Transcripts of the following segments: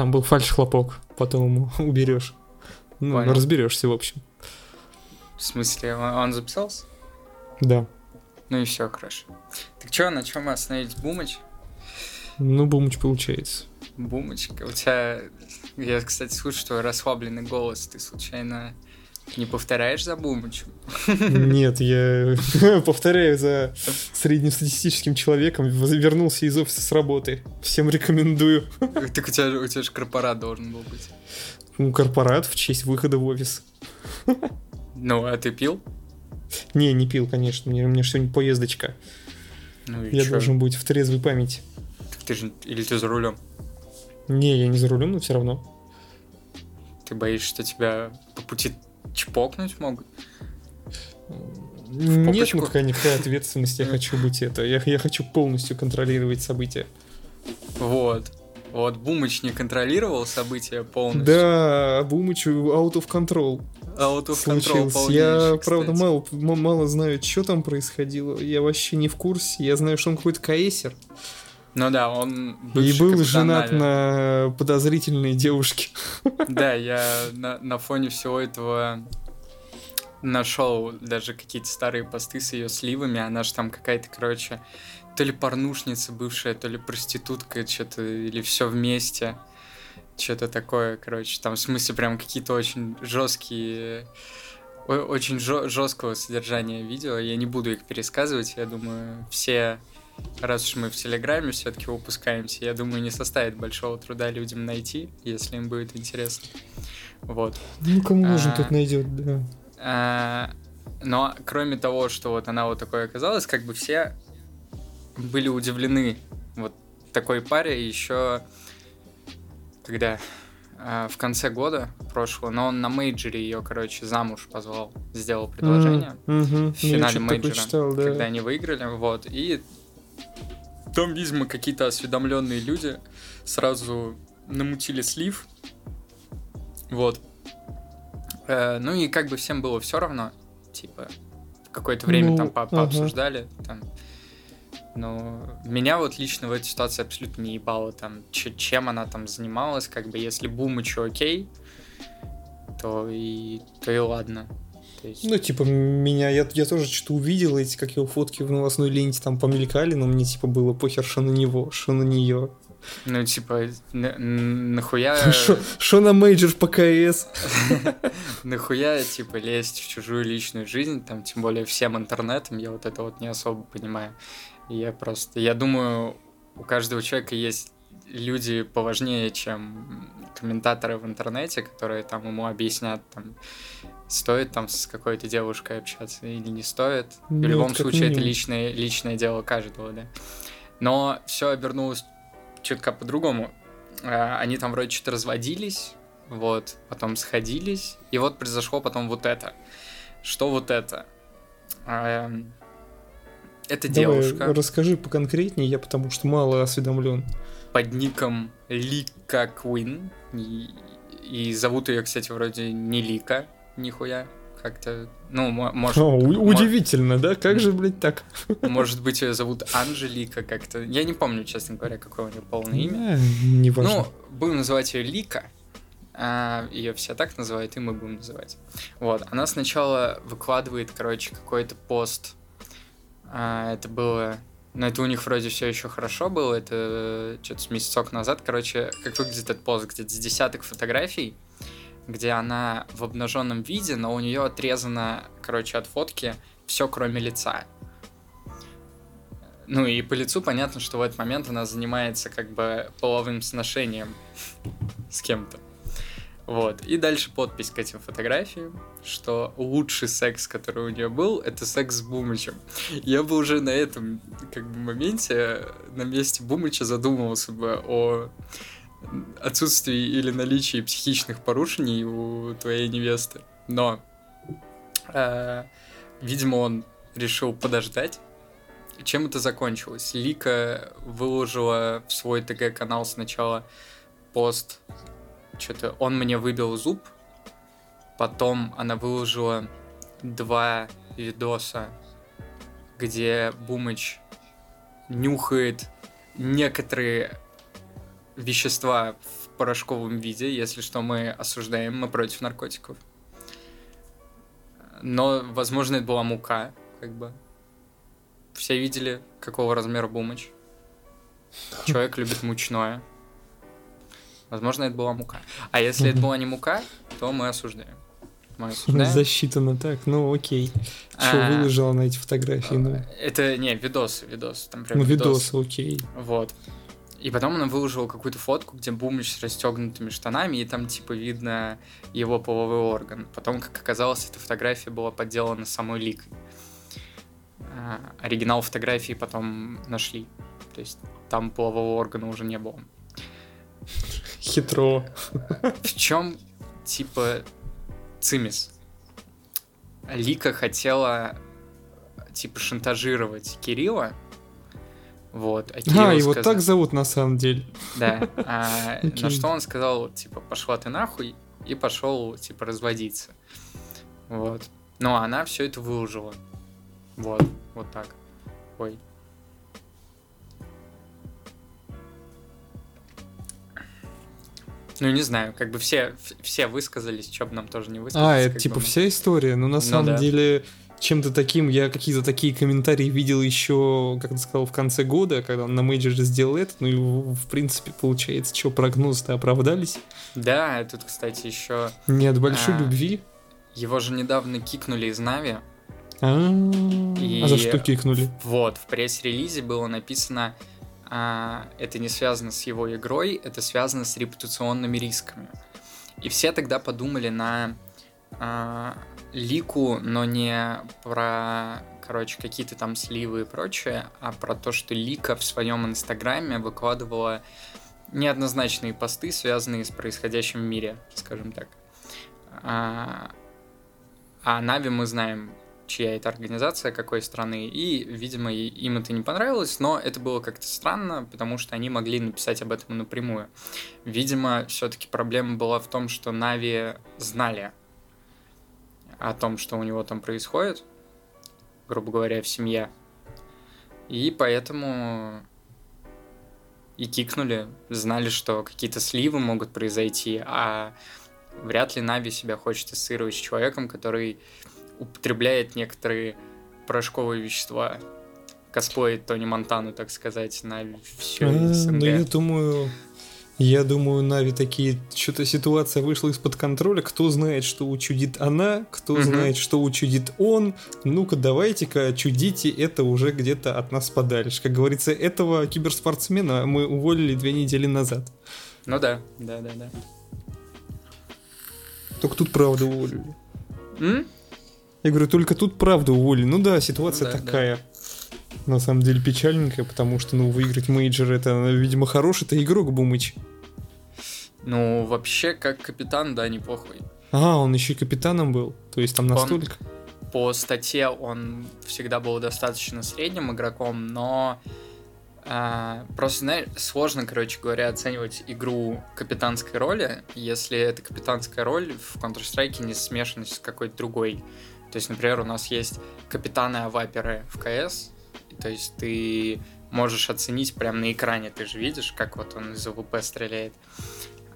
Там был фальш-хлопок, потом уберешь. Ну, Понял. разберешься, в общем. В смысле, он, он записался? Да. Ну и все, хорошо. Так что, на чем мы остановились? Бумыч? Ну, бумыч получается. Бумочка. У тебя, я, кстати, слышу твой расслабленный голос. Ты случайно не повторяешь за Бумычем? Нет, я повторяю за среднестатистическим человеком. Вернулся из офиса с работы. Всем рекомендую. Так у тебя, у тебя же корпорат должен был быть. Ну, корпорат в честь выхода в офис. Ну, а ты пил? Не, не пил, конечно. Мне, мне сегодня поездочка. Ну Я чё? должен быть в трезвой памяти. Так ты же... Или ты за рулем? Не, я не за рулем, но все равно. Ты боишься, что тебя по пути чпокнуть могут? Нет попочку? никакой, никакой ответственности. Я хочу быть это. Я, я хочу полностью контролировать события. Вот. Вот Бумыч не контролировал события полностью. Да, Бумычу out of control Out of control случился. Я, полнейший, правда, кстати. мало, мало знаю, что там происходило. Я вообще не в курсе. Я знаю, что он какой-то каэсер. Ну да, он И был женат Нави. на подозрительной девушке. Да, я на, на фоне всего этого нашел даже какие-то старые посты с ее сливами. Она же там какая-то, короче, то ли порнушница бывшая, то ли проститутка, что-то, или все вместе. Что-то такое, короче. Там, в смысле, прям какие-то очень жесткие очень жесткого содержания видео. Я не буду их пересказывать. Я думаю, все, раз уж мы в Телеграме все-таки выпускаемся, я думаю, не составит большого труда людям найти, если им будет интересно. Вот. Ну, кому нужен, А. тот найдет, да. А, Но кроме того, что вот она вот такой оказалась, как бы все были удивлены вот такой паре еще когда а, в конце года прошлого, но он на мейджоре ее, короче, замуж позвал, сделал предложение мгм. в финале что-то такое мейджора, читал, да. когда они выиграли, вот, и там, видимо, какие-то осведомленные люди сразу намутили слив, вот. Э, ну и как бы всем было все равно, типа, какое-то время Ну, там по- ага. пообсуждали, там, но меня вот лично в этой ситуации абсолютно не ебало, там, чем она там занималась, как бы, если Бумычу окей, то и, то и ладно. Есть, Ну, типа, меня, я, я тоже что-то увидел, эти, как его фотки в новостной ленте там помелькали, но мне, типа, было похер, что на него, что на нее. ну, типа, на- нахуя... Что на мейджор по КС? Нахуя, типа, лезть в чужую личную жизнь, там, тем более всем интернетом, я вот это вот не особо понимаю. Я просто, я думаю, у каждого человека есть люди поважнее, чем комментаторы в интернете, которые там ему объяснят, там, стоит там с какой-то девушкой общаться или не стоит. В Ну, любом случае, это минимум. личное, личное дело каждого, да. Но все обернулось чутка по-другому. А, Они там вроде что-то разводились, вот, потом сходились, и вот произошло потом вот это. Что вот это? А, эм, Это Давай, девушка расскажи поконкретнее, я потому что мало осведомлен. под ником Лика Куин. И, и зовут ее, кстати, вроде не Лика, нихуя. Как-то, ну, мо- может, О, удивительно, да? Как же, блядь, так? может быть, ее зовут Анжелика как-то. Я не помню, честно говоря, какое у нее полное имя. Э, Не важно. Ну, будем называть ее Лика. ее все так называют, и мы будем называть. Вот, она сначала выкладывает, короче, какой-то пост. А, это было... Ну, это у них вроде все еще хорошо было, это что-то с месяцок назад. Короче, как выглядит этот пост, где-то с десяток фотографий, где она в обнаженном виде, но у нее отрезано, короче, от фотки все, кроме лица. Ну и по лицу понятно, что в этот момент она занимается как бы половым сношением с кем-то. Вот. И дальше подпись к этим фотографиям, что лучший секс, который у нее был, это секс с Бумычем. Я бы уже на этом как бы моменте, на месте Бумыча задумывался бы о отсутствии или наличии психичных порушений у твоей невесты. Но, э, видимо, он решил подождать. Чем это закончилось? Лика выложила в свой ТГ-канал сначала пост, что-то он мне выбил зуб, потом она выложила два видоса, где Бумыч нюхает некоторые вещества в порошковом виде. Если что, мы осуждаем, мы против наркотиков. Но, возможно, это была мука, как бы. Все видели, какого размера Бумыч. Человек любит мучное. Возможно, это была мука. А если это была не мука, то мы осуждаем. Мы осуждаем. Засчитано так, ну окей. Что А. выложила на эти фотографии? Ну, Это, не, видос, видос. Там прям ну видос. видос, окей. Вот. И потом она выложила какую-то фотку, где Бумыч с расстегнутыми штанами, и там, типа, видно его половой орган. Потом, как оказалось, эта фотография была подделана самой Ликой. А, оригинал фотографии потом нашли. То есть там полового органа уже не было. Хитро. В чем, типа, цимис? Лика хотела, типа, шантажировать Кирилла. Вот. А, Кирилл А, его сказал- так зовут на самом деле. Да. А, Окей. на что он сказал, типа, пошла ты нахуй, и пошел, типа, разводиться. Вот. Ну, а она все это выложила. Вот, вот так. Ой. Ну, не знаю, как бы все, все высказались, что бы нам тоже не высказаться. А, это типа бы. вся история. Ну, на самом да. деле, чем-то таким, я какие-то такие комментарии видел еще, как ты сказал, в конце года, когда он на мейджоре сделал это. Ну, и, в принципе, получается, что, прогнозы-то оправдались. Да, тут, кстати, еще Не от большой А. любви. его же недавно кикнули из Нави. А, И- а за что кикнули? Вот, в пресс-релизе было написано, а, это не связано с его игрой, это связано с репутационными рисками. И все тогда подумали на а, лику, но не про, короче, какие-то там сливы и прочее, а про то, что лика в своем инстаграме выкладывала неоднозначные посты, связанные с происходящим в мире, скажем так. А, а Нави мы знаем, чья это организация, какой страны, и, видимо, им это не понравилось, но это было как-то странно, потому что они могли написать об этом напрямую. Видимо, все-таки проблема была в том, что Нави знали о том, что у него там происходит, грубо говоря, в семье, и поэтому и кикнули, знали, что какие-то сливы могут произойти, а вряд ли Нави себя хочет ассоциировать с человеком, который употребляет некоторые порошковые вещества. Косплеит Тони Монтану, так сказать, на все А, СНГ. ну, я думаю, я думаю, Нави такие, что-то ситуация вышла из-под контроля, кто знает, что учудит она, кто Мгм. знает, что учудит он, ну-ка давайте-ка чудите это уже где-то от нас подальше. Как говорится, этого киберспортсмена мы уволили две недели назад. Ну да, да, да, да. Только тут правда уволили. М? Я говорю, только тут правда уволили. Ну да, ситуация Ну да, да. На самом деле печальненькая, потому что, ну, выиграть мейджор это, видимо, хороший это игрок Бумыч. Ну, вообще, как капитан, да, неплохой. А, он еще и капитаном был. То есть там Он- настолько. По статье он всегда был достаточно средним игроком, но а, просто, знаешь, сложно, короче говоря, оценивать игру капитанской роли, если эта капитанская роль в Counter-Strike не смешана с какой-то другой. То есть, например, у нас есть капитаны-аваперы в КС, то есть ты можешь оценить прямо на экране, ты же видишь, как вот он из АВП стреляет.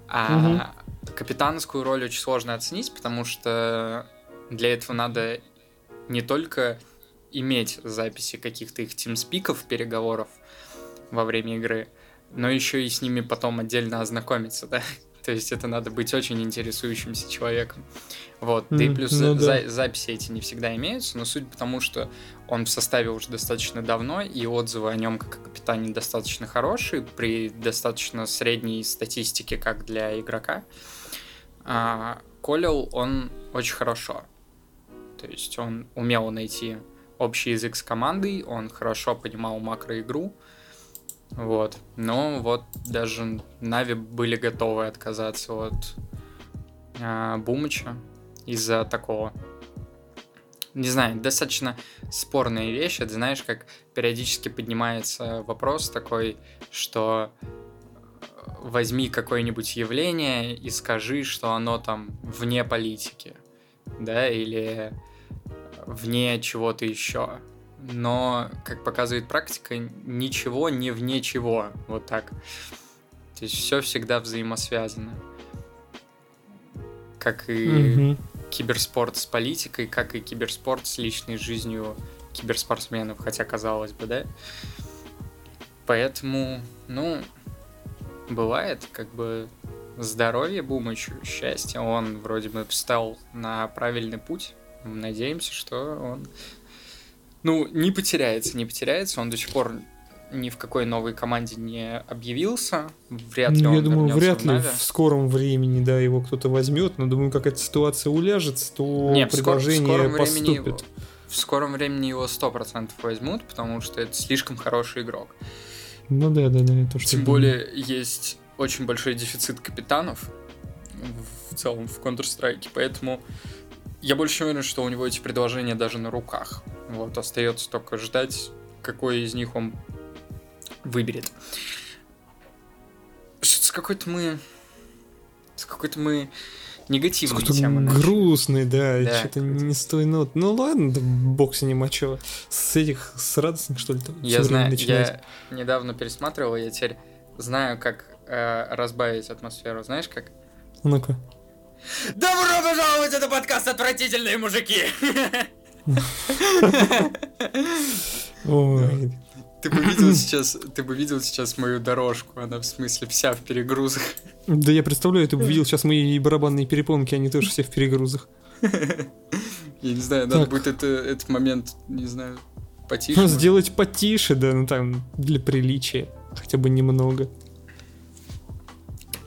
А капитанскую роль очень сложно оценить, потому что для этого надо не только иметь записи каких-то их TeamSpeak ов, переговоров во время игры, но еще и с ними потом отдельно ознакомиться, да? То есть это надо быть очень интересующимся человеком. Вот, да и плюс ну за- да. записи эти не всегда имеются, но суть потому, что он в составе уже достаточно давно, и отзывы о нем как о капитане достаточно хорошие, при достаточно средней статистике, как для игрока. А Колел он очень хорошо. То есть он умел найти общий язык с командой, он хорошо понимал макроигру. Вот. Но вот даже Нави были готовы отказаться от а, Бумыча из-за такого. Не знаю, достаточно спорная вещь. Это знаешь, как периодически поднимается вопрос такой, что э, возьми какое-нибудь явление и скажи, что оно там вне политики, да, или вне чего-то еще. Но, как показывает практика, ничего не вне чего, вот так. То есть все всегда взаимосвязано. Как и угу. Киберспорт с политикой, как и киберспорт с личной жизнью киберспортсменов, хотя казалось бы, да? Поэтому, ну, бывает, как бы здоровье Бумычу, счастье, он вроде бы встал на правильный путь. Надеемся, что он, ну, не потеряется, не потеряется, он до сих пор ни в какой новой команде не объявился. Вряд ли ну, Я думаю, вряд ли в, скором времени, да, его кто-то возьмет, но думаю, как эта ситуация уляжется, то не, предложение в скором, в поступит. Времени в скором времени его 100% возьмут, потому что это слишком хороший игрок. Ну да, да, да, это что Тем более есть очень большой дефицит капитанов в целом в Counter-Strike, поэтому я больше уверен, что у него эти предложения даже на руках. Вот, остается только ждать, какой из них он выберет. С какой-то мы... С какой-то мы негативной темы. Грустный, да, да что-то не с той нот. Ну ладно, да, бог с ним, а чё? С этих, с радостных, что ли, Я знаю, начинать? я недавно пересматривал, я теперь знаю, как э, разбавить атмосферу. Знаешь как? Ну-ка. Добро пожаловать, это подкаст «Отвратительные мужики». Ой, ты бы видел сейчас, ты бы видел сейчас мою дорожку, она в смысле вся в перегрузах. Да я представляю, ты бы видел сейчас мои барабанные перепонки, они тоже все в перегрузах. Я не знаю, надо будет это, этот момент, не знаю, потише. Ну, сделать потише, да, ну там, для приличия, хотя бы немного.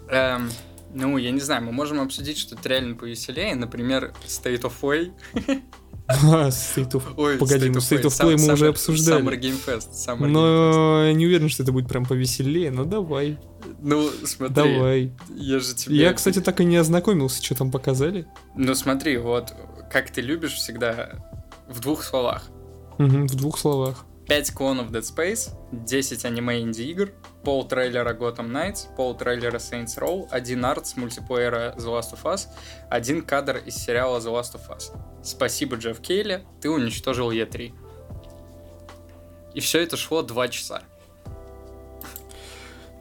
Эм, ну, я не знаю, мы можем обсудить что-то реально повеселее, например, State of Way. State of... Ой, Погоди, ну State of Play мы уже обсуждали. Summer Game Fest. Summer но Game Fest. не уверен, что это будет прям повеселее, но давай. Ну, смотри. Давай. Я же тебе... Я, кстати, так и не ознакомился, что там показали. Ну, смотри, вот, как ты любишь всегда, в двух словах. Угу, в двух словах. 5 клонов Dead Space, 10 аниме инди-игр, пол трейлера Gotham Knights, пол трейлера Saints Row, один арт с мультиплеера The Last of Us, один кадр из сериала The Last of Us. Спасибо, Джефф Кейли, ты уничтожил E3. И все это шло 2 часа.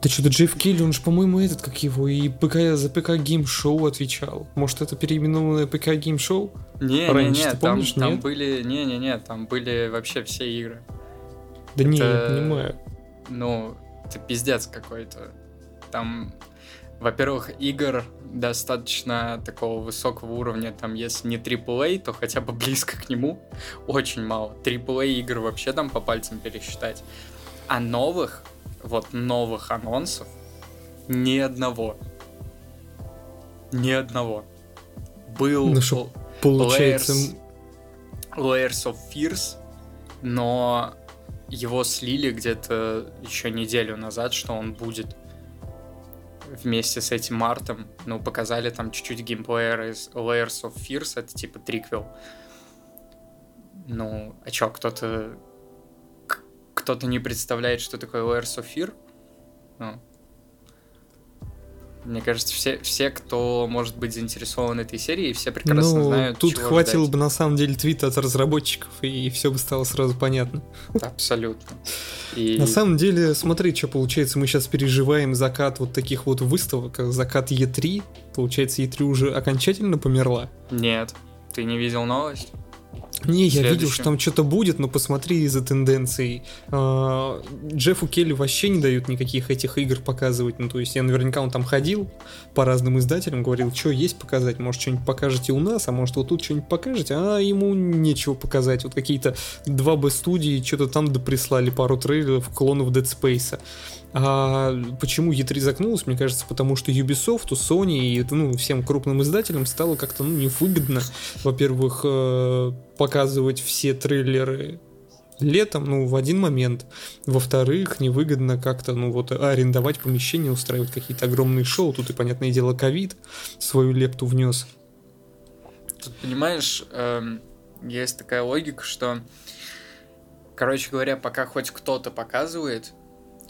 Да что-то Джефф Келли, он же, по-моему, этот, как его, и ПК, за ПК Game Show отвечал. Может, это переименованное ПК Game Show? Не, Раньше, не, не, там, помнишь, там нет? были, не, не, не, там были вообще все игры. Да это, не, я понимаю. Ну, это пиздец какой-то. Там, во-первых, игр достаточно такого высокого уровня, там, если не AAA, то хотя бы близко к нему, очень мало. AAA игр вообще там по пальцам пересчитать. А новых, вот новых анонсов, ни одного. Ни одного. Был ну, что, получается... Layers, Layers of Fears, но его слили где-то еще неделю назад, что он будет вместе с этим Мартом. Ну, показали там чуть-чуть геймплея из Layers of Fears, это типа триквел. Ну, а чё, кто-то... Кто-то не представляет, что такое Layers of Fear? Ну, мне кажется, все, все, кто может быть заинтересован этой серией, все прекрасно ну, знают, Тут хватило ждать. бы на самом деле твита от разработчиков, и все бы стало сразу понятно. Абсолютно. И... На самом деле, смотри, что получается, мы сейчас переживаем закат вот таких вот выставок, закат Е3. Получается, Е3 уже окончательно померла? Нет. Ты не видел новость? Не, я видел, что там что-то будет, но посмотри за тенденцией. А, Джеффу Келли вообще не дают никаких этих игр показывать. Ну, то есть я наверняка он там ходил по разным издателям, говорил, что есть показать, может, что-нибудь покажете у нас, а может, вот тут что-нибудь покажете, а ему нечего показать. Вот какие-то 2B студии что-то там доприслали пару трейлеров клонов Dead Space. А почему E3 загнулась? Мне кажется, потому что Ubisoft, Sony и ну, всем крупным издателям стало как-то ну, невыгодно, во-первых, э, показывать все трейлеры летом, ну, в один момент. Во-вторых, невыгодно как-то, ну, вот, арендовать помещение, устраивать какие-то огромные шоу. Тут и, понятное дело, ковид свою лепту внес. Тут, понимаешь, эм, есть такая логика, что, короче говоря, пока хоть кто-то показывает,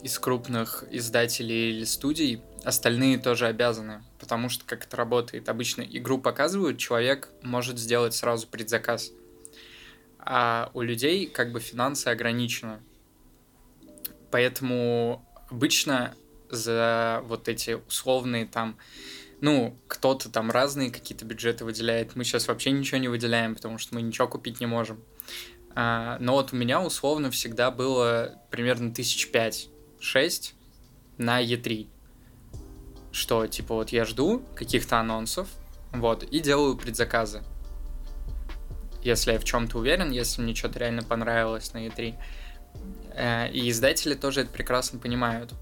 из крупных издателей или студий, остальные тоже обязаны. Потому что как это работает? Обычно игру показывают, человек может сделать сразу предзаказ. А у людей как бы финансы ограничены. Поэтому обычно за вот эти условные там ну, кто-то там разные какие-то бюджеты выделяет. Мы сейчас вообще ничего не выделяем, потому что мы ничего купить не можем. А, но вот у меня условно всегда было примерно тысяч пять-шесть на E3. Что, типа, вот я жду каких-то анонсов, вот, и делаю предзаказы. Если я в чем-то уверен, если мне что-то реально понравилось на E3. Э, и издатели тоже это прекрасно понимают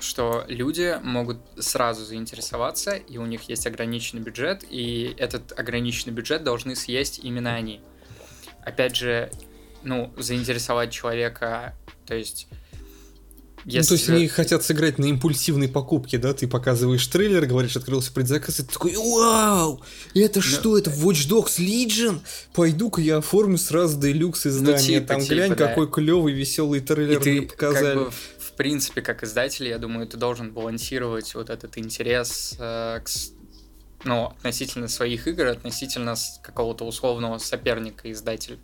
что люди могут сразу заинтересоваться, и у них есть ограниченный бюджет, и этот ограниченный бюджет должны съесть именно они. Опять же, ну, заинтересовать человека, то есть если... Ну, то есть они хотят сыграть на импульсивной покупке, да? Ты показываешь трейлер, говоришь, открылся предзаказ, и ты такой, вау! Это Но... что, это Watch Dogs Legion? Пойду-ка я оформлю сразу Deluxe издание. Ну, типа, Там типа, глянь, да. какой клевый, веселый трейлер и ты, мне показали. Как бы, в принципе, как издатель, я думаю, ты должен балансировать вот этот интерес э, к, ну, относительно своих игр, относительно какого-то условного соперника издателя.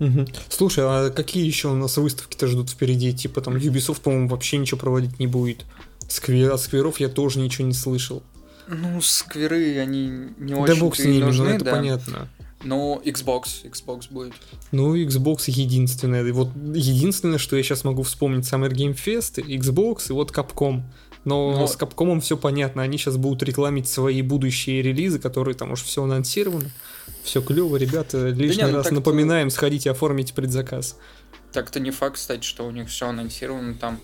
Угу. Слушай, а какие еще у нас выставки-то ждут впереди? Типа там Ubisoft, по-моему, вообще ничего проводить не будет. Сквер, от скверов я тоже ничего не слышал. Ну, скверы, они не очень Да бог с ними, ну, нужны, ну это да. понятно. Ну, Xbox, Xbox будет. Ну, Xbox единственное. И вот единственное, что я сейчас могу вспомнить, Summer Game Fest, Xbox и вот Capcom. Но, Но... с Capcom все понятно, они сейчас будут рекламить свои будущие релизы, которые там уже все анонсировано. Все клево, ребята. Лишний да нет, ну раз напоминаем, сходите оформить предзаказ. Так-то не факт, кстати, что у них все анонсировано. Там,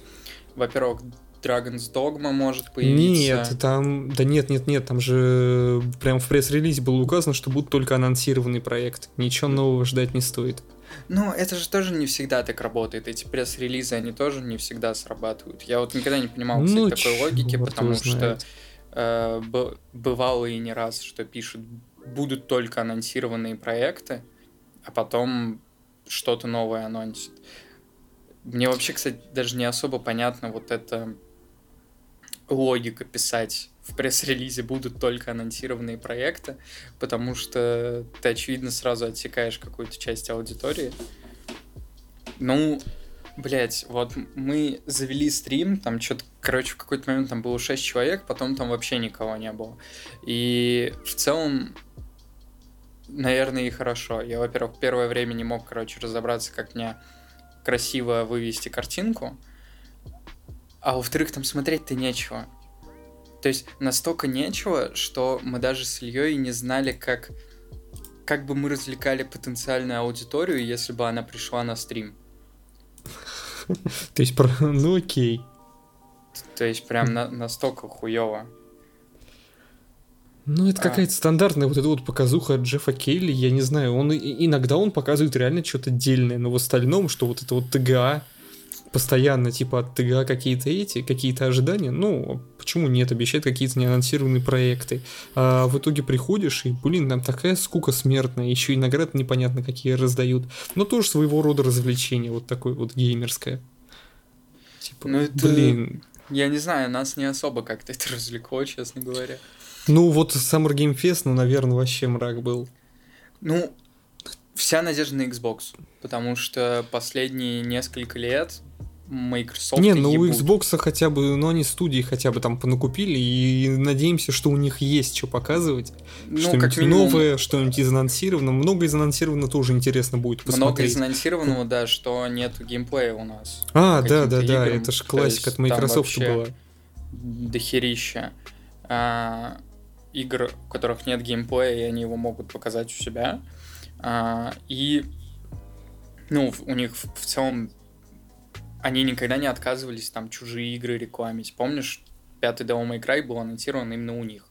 во-первых, Dragon's Dogma может появиться. Нет, там, да нет, нет, нет, там же прям в пресс-релизе было указано, что будут только анонсированный проект. Ничего нового ждать не стоит. Ну, это же тоже не всегда так работает. Эти пресс-релизы, они тоже не всегда срабатывают. Я вот никогда не понимал, кстати, ну, такой логики, потому что э, бывало и не раз, что пишут, будут только анонсированные проекты, а потом что-то новое анонсит. Мне вообще, кстати, даже не особо понятно вот это логика писать в пресс-релизе будут только анонсированные проекты, потому что ты, очевидно, сразу отсекаешь какую-то часть аудитории. Ну, блять, вот мы завели стрим, там что-то, короче, в какой-то момент там было 6 человек, потом там вообще никого не было. И в целом, наверное, и хорошо. Я, во-первых, первое время не мог, короче, разобраться, как мне красиво вывести картинку, а во-вторых, там смотреть-то нечего. То есть настолько нечего, что мы даже с Ильей не знали, как, как бы мы развлекали потенциальную аудиторию, если бы она пришла на стрим. То есть, ну окей. То есть, прям на, настолько хуево. Ну, это а. какая-то стандартная вот эта вот показуха от Джеффа Келли, я не знаю, он иногда он показывает реально что-то дельное, но в остальном, что вот это вот ТГА, постоянно типа от ТГА какие-то эти, какие-то ожидания, ну, почему нет, обещает какие-то неанонсированные проекты. А в итоге приходишь, и, блин, там такая скука смертная, еще и награды непонятно какие раздают. Но тоже своего рода развлечение, вот такое вот геймерское. Типа, ну, это... блин. Я не знаю, нас не особо как-то это развлекло, честно говоря. Ну, вот Summer Game Fest, ну, наверное, вообще мрак был. Ну, вся надежда на Xbox, потому что последние несколько лет Microsoft. Не, ну ебут. у Xbox хотя бы, ну они студии хотя бы там понакупили, и надеемся, что у них есть что показывать. Ну, что-нибудь минимум... новое, что-нибудь из анонсировано. Много из анонсировано тоже интересно будет посмотреть. Много из анонсированного, да, что нет геймплея у нас. А, да, да, да, это же классика от Microsoft была. Дохерища. А, игр, у которых нет геймплея, и они его могут показать у себя. А, и ну, у них в целом они никогда не отказывались там чужие игры рекламить. Помнишь, пятый Devil May Cry был анонсирован именно у них.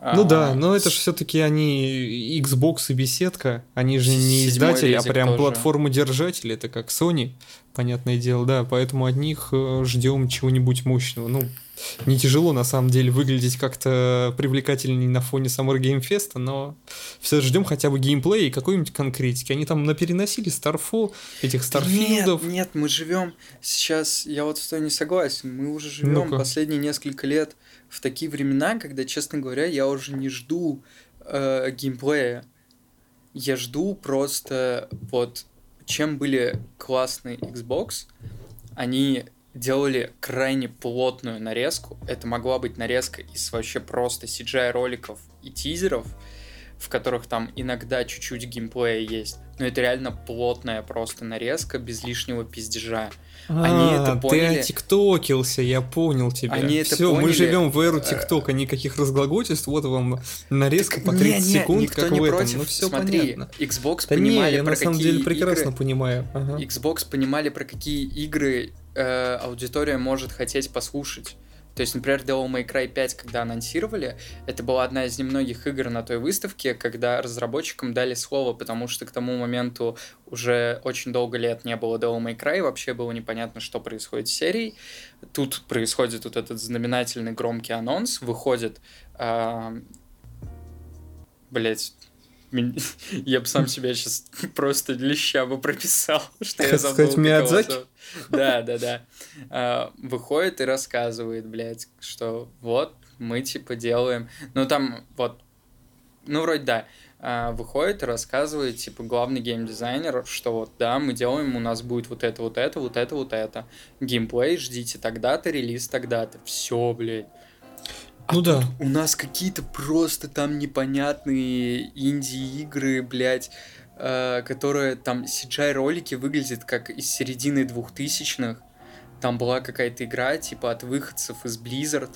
Ну а, да, но это же все-таки они Xbox и беседка, они же не издатели, а прям тоже. платформа-держатель, это как Sony, понятное дело, да, поэтому от них э, ждем чего-нибудь мощного. Ну, не тяжело на самом деле выглядеть как-то привлекательней на фоне Game Fest, но все ждем хотя бы геймплея и какой-нибудь конкретики. Они там напереносили Starfall, этих Старфилдов. Нет, нет, мы живем сейчас, я вот с тобой не согласен, мы уже живем ну последние несколько лет в такие времена, когда, честно говоря, я уже не жду э, геймплея. Я жду просто вот чем были классные Xbox, они делали крайне плотную нарезку. Это могла быть нарезка из вообще просто CGI роликов и тизеров, в которых там иногда чуть-чуть геймплея есть. Но это реально плотная просто нарезка без лишнего пиздежа. А, они это поняли. Ты отиктокился, я понял тебя. Они это Все, поняли. мы живем в эру ТикТока, никаких разглагольств, вот вам нарезка так, по 30 не, не, секунд, как не в этом. Против. Ну все Смотри, понятно. Xbox да понимали не, я про на самом деле прекрасно игры... понимаю. Ага. Xbox понимали, про какие игры э, аудитория может хотеть послушать. То есть, например, Devil May Cry 5, когда анонсировали, это была одна из немногих игр на той выставке, когда разработчикам дали слово, потому что к тому моменту уже очень долго лет не было Devil May Cry, вообще было непонятно, что происходит с серией. Тут происходит вот этот знаменательный громкий анонс, выходит... Э, блять, я бы сам себя сейчас просто леща бы прописал, что я забыл. Сказать Миядзаки? Да, да, да. А, выходит и рассказывает, блядь, что вот мы типа делаем... Ну там вот... Ну вроде да. А, выходит и рассказывает, типа, главный геймдизайнер, что вот, да, мы делаем, у нас будет вот это, вот это, вот это, вот это. Геймплей ждите тогда-то, релиз тогда-то. Все, блядь. А ну да. У нас какие-то просто там непонятные инди-игры, блядь, э, которые там CGI-ролики выглядят как из середины двухтысячных. Там была какая-то игра, типа, от выходцев из Blizzard.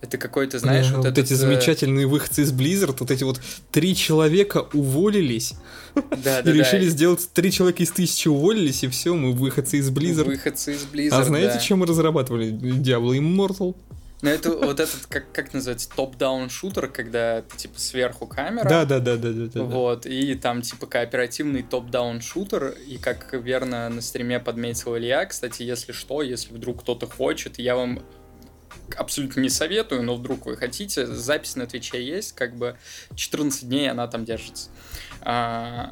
Это какой-то, знаешь, вот, вот этот... эти э, замечательные выходцы из Blizzard, вот эти вот три человека уволились да, да, и решили сделать три человека из тысячи уволились, и все, мы выходцы из Blizzard. Выходцы из Blizzard, А знаете, чем мы разрабатывали? Diablo Immortal. Ну, это вот этот, как, как называется, top-down шутер, когда типа сверху камера. Да, да, да, да, да, да. Вот, и там типа кооперативный top-down шутер, и как верно на стриме подметил Илья, кстати, если что, если вдруг кто-то хочет, я вам абсолютно не советую, но вдруг вы хотите, запись на Твиче есть, как бы 14 дней она там держится. А,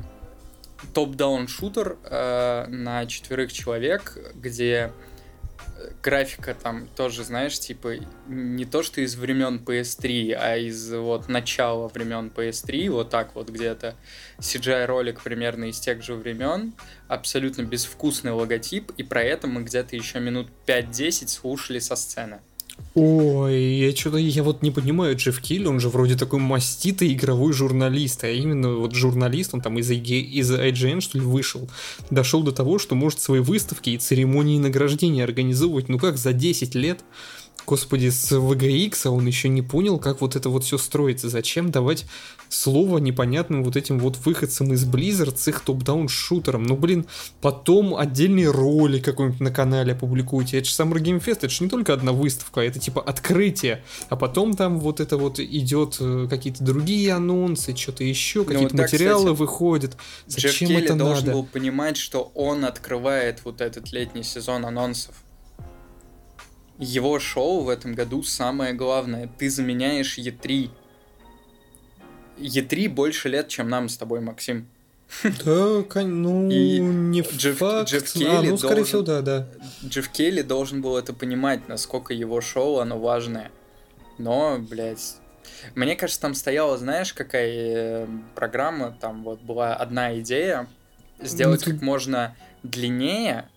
top-down шутер а, на четверых человек, где графика там тоже, знаешь, типа не то, что из времен PS3, а из вот начала времен PS3, вот так вот где-то CGI ролик примерно из тех же времен, абсолютно безвкусный логотип, и про это мы где-то еще минут 5-10 слушали со сцены. Ой, я что-то, я вот не понимаю, Джефф Килли, он же вроде такой маститый игровой журналист, а именно вот журналист, он там из, IG, из IGN, что ли, вышел, дошел до того, что может свои выставки и церемонии награждения организовывать, ну как, за 10 лет Господи, с VGX, а он еще не понял, как вот это вот все строится. Зачем давать слово непонятным вот этим вот выходцам из Blizzard с их топ-даун шутером? Ну, блин, потом отдельный ролик какой-нибудь на канале опубликуйте. Это же Summer Game Fest, это же не только одна выставка, это типа открытие. А потом там вот это вот идет э, какие-то другие анонсы, что-то еще, ну, какие-то ну, материалы кстати, выходят. Зачем Джефф это должен надо? был понимать, что он открывает вот этот летний сезон анонсов его шоу в этом году самое главное. Ты заменяешь Е3. Е3 больше лет, чем нам с тобой, Максим. Да, ну, и не Джефф, факт. Джефф Келли а, ну, скорее должен, всего, да, да. Джефф Келли должен был это понимать, насколько его шоу, оно важное. Но, блядь, мне кажется, там стояла, знаешь, какая э, программа, там вот была одна идея, сделать ну, как можно длиннее,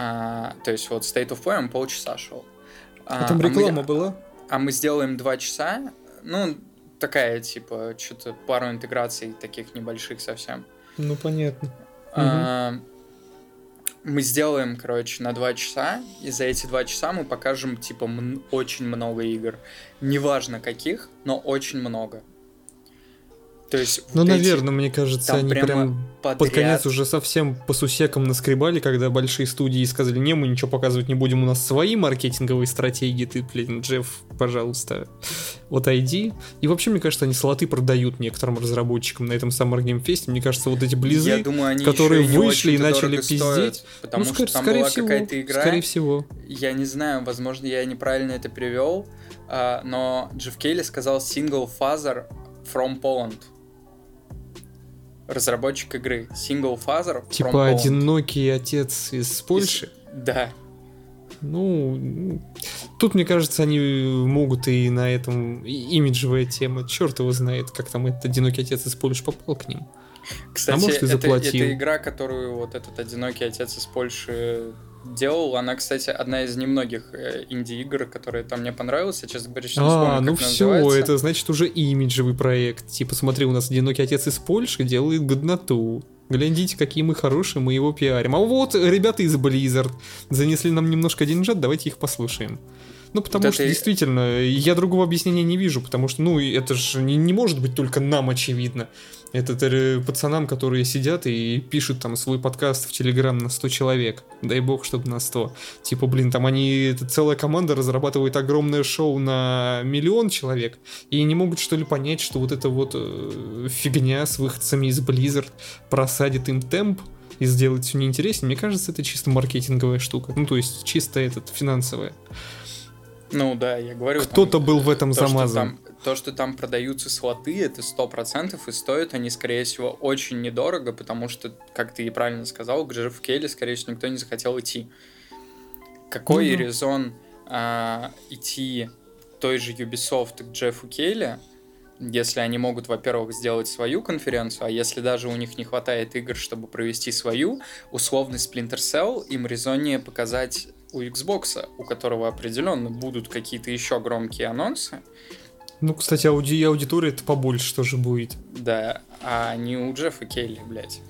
а, то есть вот State of Play он полчаса шел. А, а там реклама а мы, была? А мы сделаем два часа. Ну, такая, типа, что-то пару интеграций таких небольших совсем. Ну, понятно. А, угу. Мы сделаем, короче, на два часа, и за эти два часа мы покажем, типа, м- очень много игр. Неважно каких, но очень много. То есть ну, вот наверное, мне кажется, они прям подряд... под конец уже совсем по сусекам наскребали, когда большие студии сказали, не, мы ничего показывать не будем, у нас свои маркетинговые стратегии, ты, блин, Джефф, пожалуйста, вот иди. И вообще, мне кажется, они слоты продают некоторым разработчикам на этом Summer Game Fest. Мне кажется, вот эти близы, думаю, они которые вышли и начали пиздеть. Стоят, потому ну, что там скорее была всего, какая-то игра. Скорее всего. Я не знаю, возможно, я неправильно это привел, а, но Джефф Кейли сказал single father from Poland разработчик игры Single Father. Типа одинокий отец из Польши? Из... Да. Ну, тут, мне кажется, они могут и на этом имиджевая тема. Черт его знает, как там этот одинокий отец из Польши попал к ним. Кстати, а может, и заплатил. Это, это игра, которую вот этот одинокий отец из Польши делал. Она, кстати, одна из немногих э, инди-игр, которые там мне понравилась. Я, честно говоря, сейчас не А, вспомню, ну как все, называется. это значит уже имиджевый проект. Типа, смотри, у нас одинокий отец из Польши делает годноту. Глядите, какие мы хорошие, мы его пиарим. А вот ребята из Blizzard занесли нам немножко деньжат, давайте их послушаем. Ну, потому Вот что и- действительно, я другого объяснения не вижу, потому что, ну, это же не, не может быть только нам очевидно. Это э, пацанам, которые сидят и пишут там свой подкаст в Телеграм на 100 человек. Дай бог, чтобы на 100. Типа, блин, там они, это целая команда разрабатывает огромное шоу на миллион человек, и не могут, что ли, понять, что вот эта вот э, фигня с выходцами из Blizzard просадит им темп и сделает все неинтереснее. Мне кажется, это чисто маркетинговая штука. Ну, то есть, чисто этот, финансовая. Ну да, я говорю. Кто-то был в этом то, замазан. То, что там продаются слоты, это сто процентов, и стоят они, скорее всего, очень недорого, потому что, как ты и правильно сказал, к Келли, скорее всего, никто не захотел идти. Какой да. резон а, идти той же Ubisoft к Джеффу Келли, если они могут, во-первых, сделать свою конференцию, а если даже у них не хватает игр, чтобы провести свою, условный Splinter Cell им резоннее показать у Xbox, у которого определенно будут какие-то еще громкие анонсы, Ну, кстати, ауди аудитория это побольше тоже будет. да, а не у Джеффа Келли, блядь.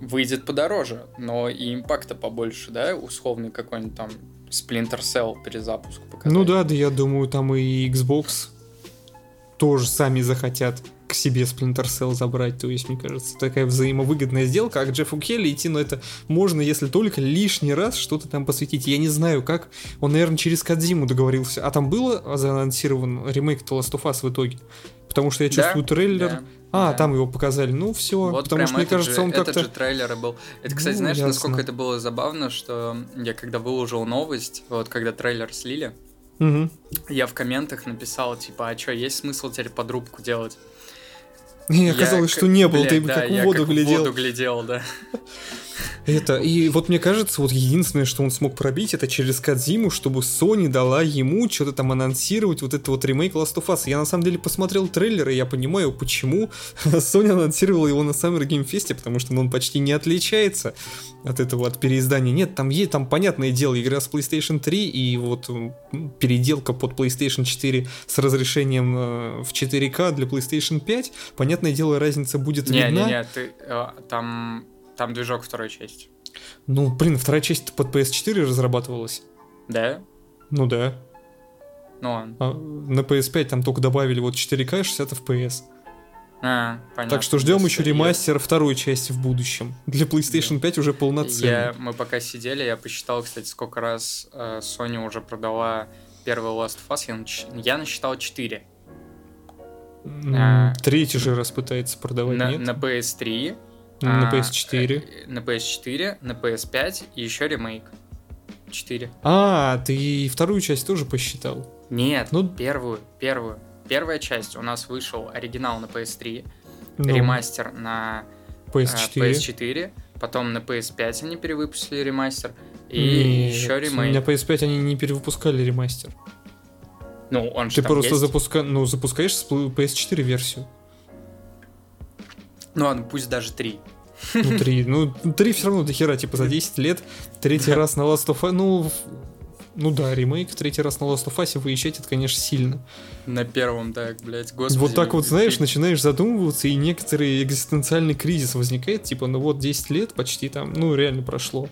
Выйдет подороже, но и импакта побольше, да, условный какой-нибудь там Splinter Cell перезапуск показать. Ну да, да, я думаю, там и Xbox тоже сами захотят к себе Splinter Cell забрать. То есть, мне кажется, такая взаимовыгодная сделка. А к Джеффу Келли идти, но это можно, если только лишний раз что-то там посвятить. Я не знаю, как. Он, наверное, через Кадзиму договорился. А там было заанонсирован ремейк The Last of Us в итоге? Потому что я Да, чувствую трейлер. да, А, да. там его показали. Ну, все. Вот потому что, мне этот кажется, же, он этот как-то... же трейлер был. Это, кстати, Ну, знаешь, ясно. насколько это было забавно, что я когда выложил новость, вот когда трейлер слили, Мгм. я в комментах написал, типа, а что, есть смысл теперь подрубку делать? И Я оказалось, как- что не блядь, ты да, как в я воду как глядел. В воду глядел, да. Это, и вот мне кажется, вот единственное, что он смог пробить, это через Кадзиму, чтобы Sony дала ему что-то там анонсировать, вот это вот ремейк Last of Us. Я на самом деле посмотрел трейлер, и я понимаю, почему Sony анонсировала его на Summer Game Fest, потому что ну, он почти не отличается от этого, от переиздания. Нет, там есть, там понятное дело, игра с PlayStation 3 и вот переделка под PlayStation 4 с разрешением э, в 4К для PlayStation 5. Понятное дело, разница будет видна. Не-не-не, ты, э, там, там движок второй части. Ну, блин, вторая часть под PS4 разрабатывалась. Да? Ну да. Ну ладно. А на PS5 там только добавили вот 4К и 60 FPS. А, понятно. так что ждем еще есть я- ремастер второй части в будущем. Для PlayStation 5 уже полноценный. Я, мы пока сидели, я посчитал, кстати, сколько раз э, Sony уже продала первый Last of Us. Я, я насчитал 4. М, а, Третий же раз пытается продавать, На, нет? на PS3, На а, PS4. э, на PS4, на PS5 и еще ремейк. 4. А, ты вторую часть тоже посчитал. Нет, Ну- первую, первую. Первая часть у нас вышел оригинал на PS3, Ну, ремастер на э, PS4. PS4, потом на PS5 они перевыпустили ремастер, и Нет, еще На ремейк. PS5 они не перевыпускали ремастер. Ну, он же Ты просто есть. запуска... ну, запускаешь с PS4 версию. Ну ладно, пусть даже 3. Ну, три. Ну, три все равно до хера, типа, за 10 лет. Третий раз на Last of Us, ну... Ну да, ремейк в третий раз на Last of Us выезжать, это, конечно, сильно. На первом, так, блядь, господи. вот так вот, знаешь, начинаешь задумываться, и некоторый экзистенциальный кризис возникает, типа, ну вот 10 лет почти там, ну реально прошло.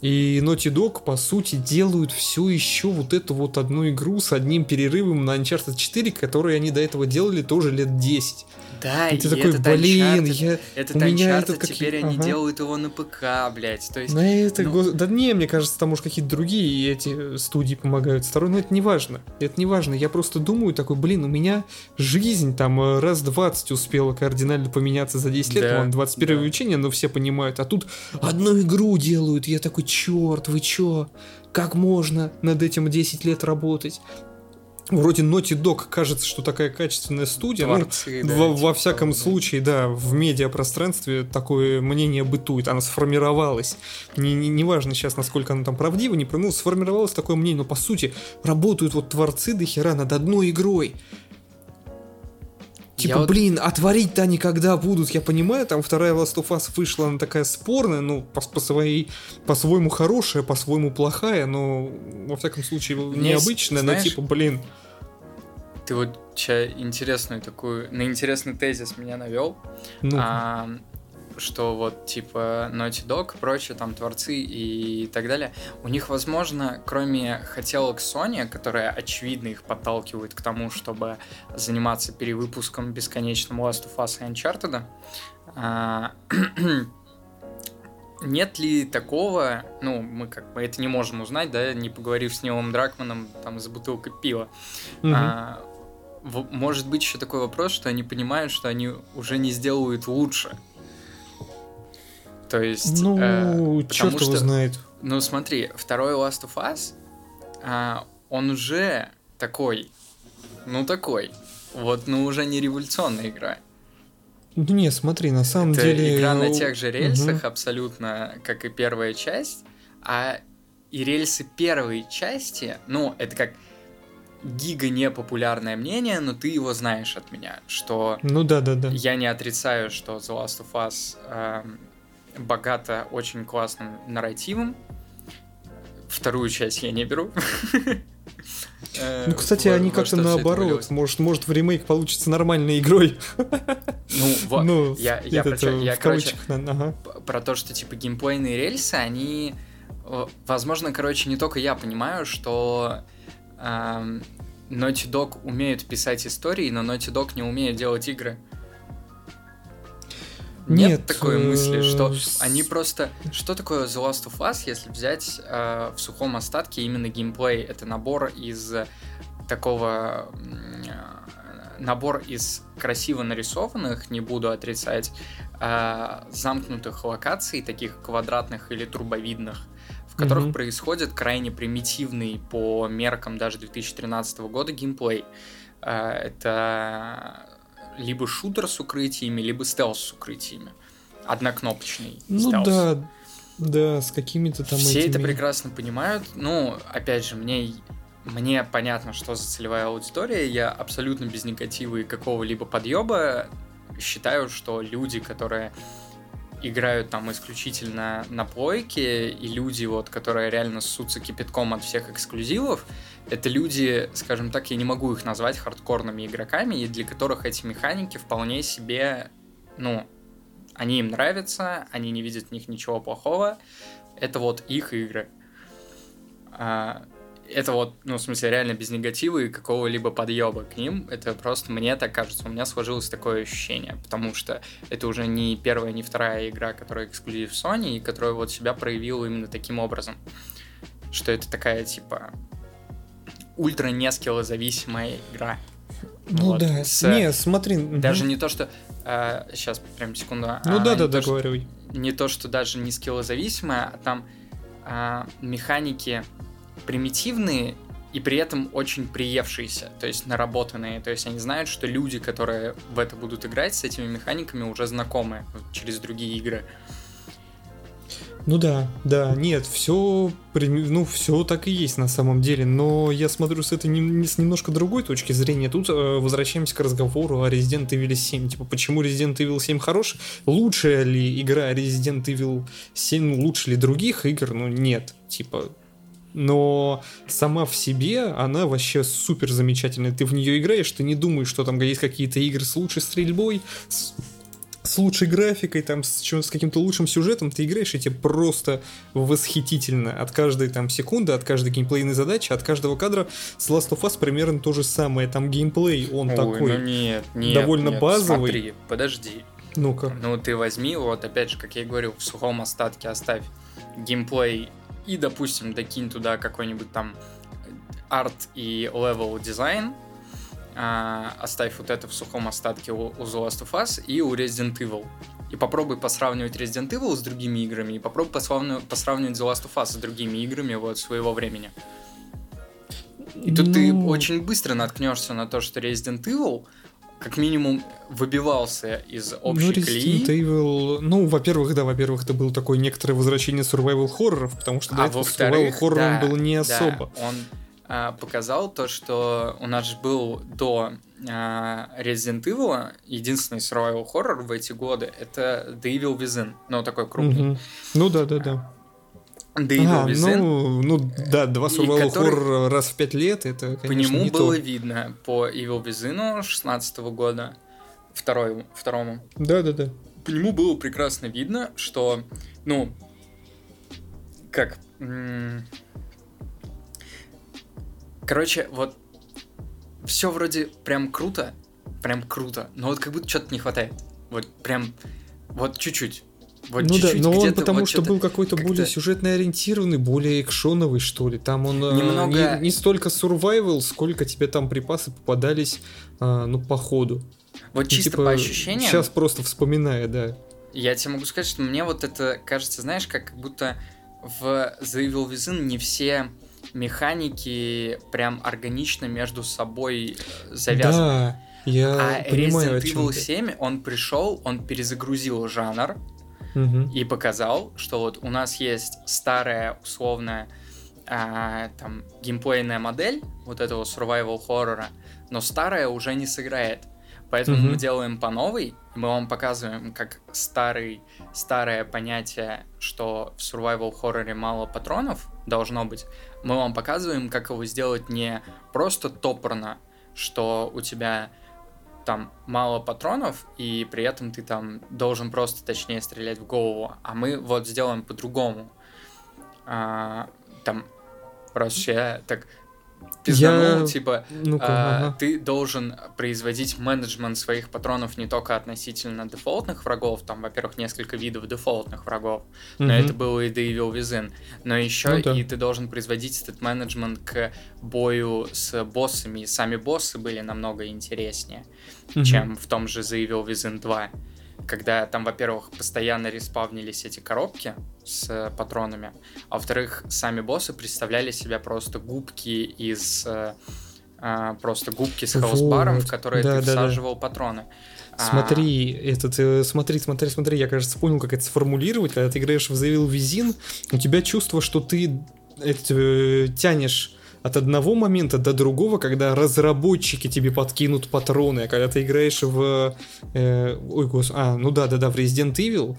И Naughty Dog, по сути, делают все еще вот эту вот одну игру с одним перерывом на Uncharted 4, которые они до этого делали тоже лет 10. Да, И и ты такой, этот блин, Uncharted- я... Этот у меня Uncharted этот как- теперь они ага. делают его на ПК, блядь. То есть, На это, ну- да не, мне кажется, там уж какие-то другие эти студии помогают. Второй, но это не важно. Это не важно. Я просто думаю такой, блин, у меня жизнь там э, раз 20 успела кардинально поменяться за 10 лет. Да, Ладно, 21 да. учение, но все понимают. А тут одну игру делают. Я такой, черт, вы чё? Как можно над этим 10 лет работать? Вроде Naughty Dog кажется, что такая качественная студия. Ну, творцы, да, во, во типа всяком того, случае, да, в медиапространстве такое мнение бытует, оно сформировалось. Не, не, неважно сейчас, насколько оно там правдиво, не правдиво, сформировалось такое мнение, но по сути работают вот творцы до хера над одной игрой. Типа, я блин, вот... отворить-то они когда будут, я понимаю, там вторая Last of Us вышла, она такая спорная, ну, по, по своей, по-своему хорошая, по-своему плохая, но, во всяком случае, необычная, но типа, блин. Ты вот ча интересную такую, на интересный тезис меня навел. Ну. А, что вот типа Naughty Dog, прочие там творцы и так далее, у них, возможно, кроме хотелок Sony, которые очевидно их подталкивают к тому, чтобы заниматься перевыпуском бесконечным Last of Us и Uncharted, а, нет ли такого, ну, мы как бы это не можем узнать, да, не поговорив с Нилом Дракманом там за бутылкой пива. Угу. А, может быть еще такой вопрос, что они понимают, что они уже не сделают лучше. То есть... Ну, э, черт его знает. Ну, смотри, второй Last of Us, э, он уже такой, ну, такой. Вот, ну, уже не революционная игра. Ну, не, смотри, на самом Это деле... игра на тех же рельсах, угу. абсолютно, как и первая часть, а и рельсы первой части, ну, это как гига непопулярное мнение, но ты его знаешь от меня, что... Ну да, да, да. Я не отрицаю, что The Last of Us э, богата очень классным нарративом. Вторую часть я не беру. Э, ну, кстати, они как-то наоборот. Может, может, в ремейк получится нормальной игрой. Ну, ну я, я, про, я короче, про то, что типа геймплейные рельсы, они, возможно, короче, не только я понимаю, что эм, Naughty Dog умеют писать истории, но Naughty Dog не умеет делать игры. Нет, Нет такой мысли, что э, они просто... Что такое The Last of Us, если взять э, в сухом остатке именно геймплей? Это набор из такого... Э, набор из красиво нарисованных, не буду отрицать, э, замкнутых локаций, таких квадратных или трубовидных, в которых mm-hmm. происходит крайне примитивный по меркам даже 2013 года геймплей. Э, это либо шутер с укрытиями, либо стелс с укрытиями. Однокнопочный ну, стелс. да, да, с какими-то там Все этими... это прекрасно понимают. Ну, опять же, мне, мне понятно, что за целевая аудитория. Я абсолютно без негатива и какого-либо подъеба считаю, что люди, которые играют там исключительно на плойке, и люди, вот, которые реально ссутся кипятком от всех эксклюзивов, это люди, скажем так, я не могу их назвать хардкорными игроками, и для которых эти механики вполне себе, ну, они им нравятся, они не видят в них ничего плохого, это вот их игры. А, это вот, ну, в смысле, реально без негатива и какого-либо подъеба к ним. Это просто мне так кажется. У меня сложилось такое ощущение, потому что это уже не первая, не вторая игра, которая эксклюзив Sony, и которая вот себя проявила именно таким образом. Что это такая, типа, ультра нескиллозависимая игра. Ну вот, да, с, не, смотри. Даже угу. не то, что... Э, сейчас, прям секунду. Ну а, да, да, договаривай. Не то, что даже не скиллозависимая, а там э, механики примитивные и при этом очень приевшиеся, то есть наработанные. То есть они знают, что люди, которые в это будут играть, с этими механиками уже знакомы через другие игры. Ну да, да, нет, все, ну все так и есть на самом деле, но я смотрю с этой не, с немножко другой точки зрения. Тут э, возвращаемся к разговору о Resident Evil 7. Типа, почему Resident Evil 7 хорош? Лучшая ли игра Resident Evil 7, ну, лучше ли других игр? Ну нет, типа, но сама в себе она вообще супер замечательная. Ты в нее играешь, ты не думаешь, что там есть какие-то игры с лучшей стрельбой, с, с лучшей графикой, там, с, с каким-то лучшим сюжетом, ты играешь, и тебе просто восхитительно. От каждой там секунды, от каждой геймплейной задачи, от каждого кадра с Last of Us примерно то же самое. Там геймплей, он Ой, такой ну нет, нет, довольно нет, базовый. Смотри, подожди. Ну-ка. Ну ты возьми, вот опять же, как я и говорил, в сухом остатке оставь геймплей и, допустим, докинь туда какой-нибудь там арт и level design, а, оставь вот это в сухом остатке у, у The Last of Us и у Resident Evil. И попробуй посравнивать Resident Evil с другими играми, и попробуй посравнивать, посравнивать The Last of Us с другими играми вот своего времени. И тут ну... ты очень быстро наткнешься на то, что Resident Evil как минимум выбивался из общей ну, Resident колеи. Evil, ну, во-первых, да, во-первых, это был такое некоторое возвращение survival хорроров, потому что до а этого survival хоррором да, было не особо. Да, он а, показал то, что у нас же был до а, Resident Evil, единственный survival horror в эти годы, это The Evil Within, ну, такой крупный. Угу. Ну да, да, да. The Evil а, Within. Ну, ну да, два survival который... horror раз в пять лет, это, конечно, По нему не было то. видно, по Evil Within 16 года, второй, второму. Да, да, да. По нему было прекрасно видно, что, ну, как... Короче, вот все вроде прям круто, прям круто, но вот как будто что-то не хватает. Вот прям, вот чуть-чуть. Вот ну да, но он потому вот что был какой-то как-то- более сюжетно ориентированный, более экшоновый, что ли. Там он э, Немного- не, не столько survival, сколько тебе там припасы попадались, а, ну, по ходу. Вот чисто типа, по ощущениям, Сейчас просто вспоминая, да. я тебе могу сказать, что мне вот это кажется, знаешь, как как будто в The Evil Within не все механики прям органично между собой э, завязаны. Да, я А понимаю, Resident Evil ты. 7, он пришел, он перезагрузил жанр Мгм. и показал, что вот у нас есть старая условная а, там геймплейная модель вот этого survival хоррора, но старая уже не сыграет. Поэтому Мгм. мы делаем по новой, мы вам показываем, как старый, старое понятие, что в survival хорроре мало патронов должно быть, мы вам показываем, как его сделать не просто топорно, что у тебя там мало патронов, и при этом ты там должен просто точнее стрелять в голову, а мы вот сделаем по-другому. А, там, я так пизданул, Я- типа, Ну-ка, а, ага. ты должен производить менеджмент своих патронов не только относительно дефолтных врагов, там, во-первых, несколько видов дефолтных врагов, но Мгм. это было и The Evil Within, но еще Ну да. и ты должен производить этот менеджмент к бою с боссами, и сами боссы были намного интереснее, Мгм. чем в том же The Evil Within 2. Когда там, во-первых, постоянно респавнились эти коробки с э, патронами, а во-вторых, сами боссы представляли себя просто губки из... э, а, просто губки с хаусбаром, в Вот. которые Да, ты да, да. всаживал патроны. А, Смотри, этот, э, смотри, смотри, смотри, я, кажется, понял, как это сформулировать. Когда ты играешь в Evil Within, у тебя чувство, что ты это, тянешь от одного момента до другого, когда разработчики тебе подкинут патроны, а когда ты играешь в... э, ой, гос... А, ну да, да, да, в Resident Evil, э,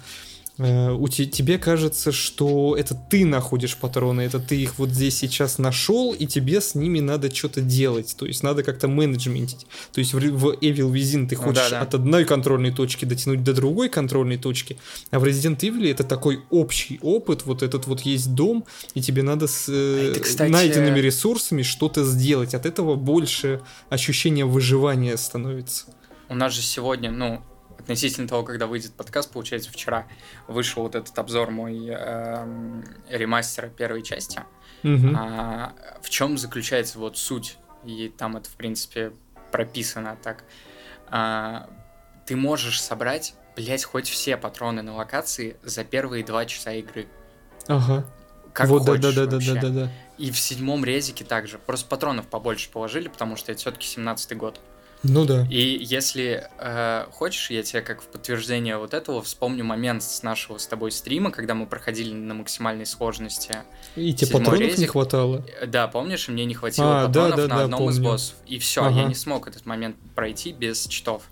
у те- тебе кажется, что это ты находишь патроны, это ты их вот здесь сейчас нашел, и тебе с ними надо что-то делать, то есть надо как-то менеджментить. То есть в, в Evil Within ты Ну хочешь да, да. от одной контрольной точки дотянуть до другой контрольной точки, а в Resident Evil это такой общий опыт, вот этот вот есть дом, и тебе надо с э, это, кстати- найденными ресурсами что-то сделать. От этого больше ощущение выживания становится. У нас же сегодня, ну, относительно того, когда выйдет подкаст, получается, вчера вышел вот этот обзор мой эм, ремастера первой части. Мгм. А, в чем заключается вот суть? И там это, в принципе, прописано так. А, ты можешь собрать, блять, хоть все патроны на локации за первые два часа игры. Ага. Как вот, хочешь да, да, да, вообще. да, да, да. И в седьмом резике также. Просто патронов побольше положили, потому что это все-таки 17-й год. Ну да. И если э, хочешь, я тебе как в подтверждение вот этого вспомню момент с нашего с тобой стрима, когда мы проходили на максимальной сложности. И тебе патронов не резик. хватало. Э, Да, помнишь, мне не хватило А, да, патронов да, на да, одном из помню. боссов. И все, я Ага. не смог этот момент пройти без читов.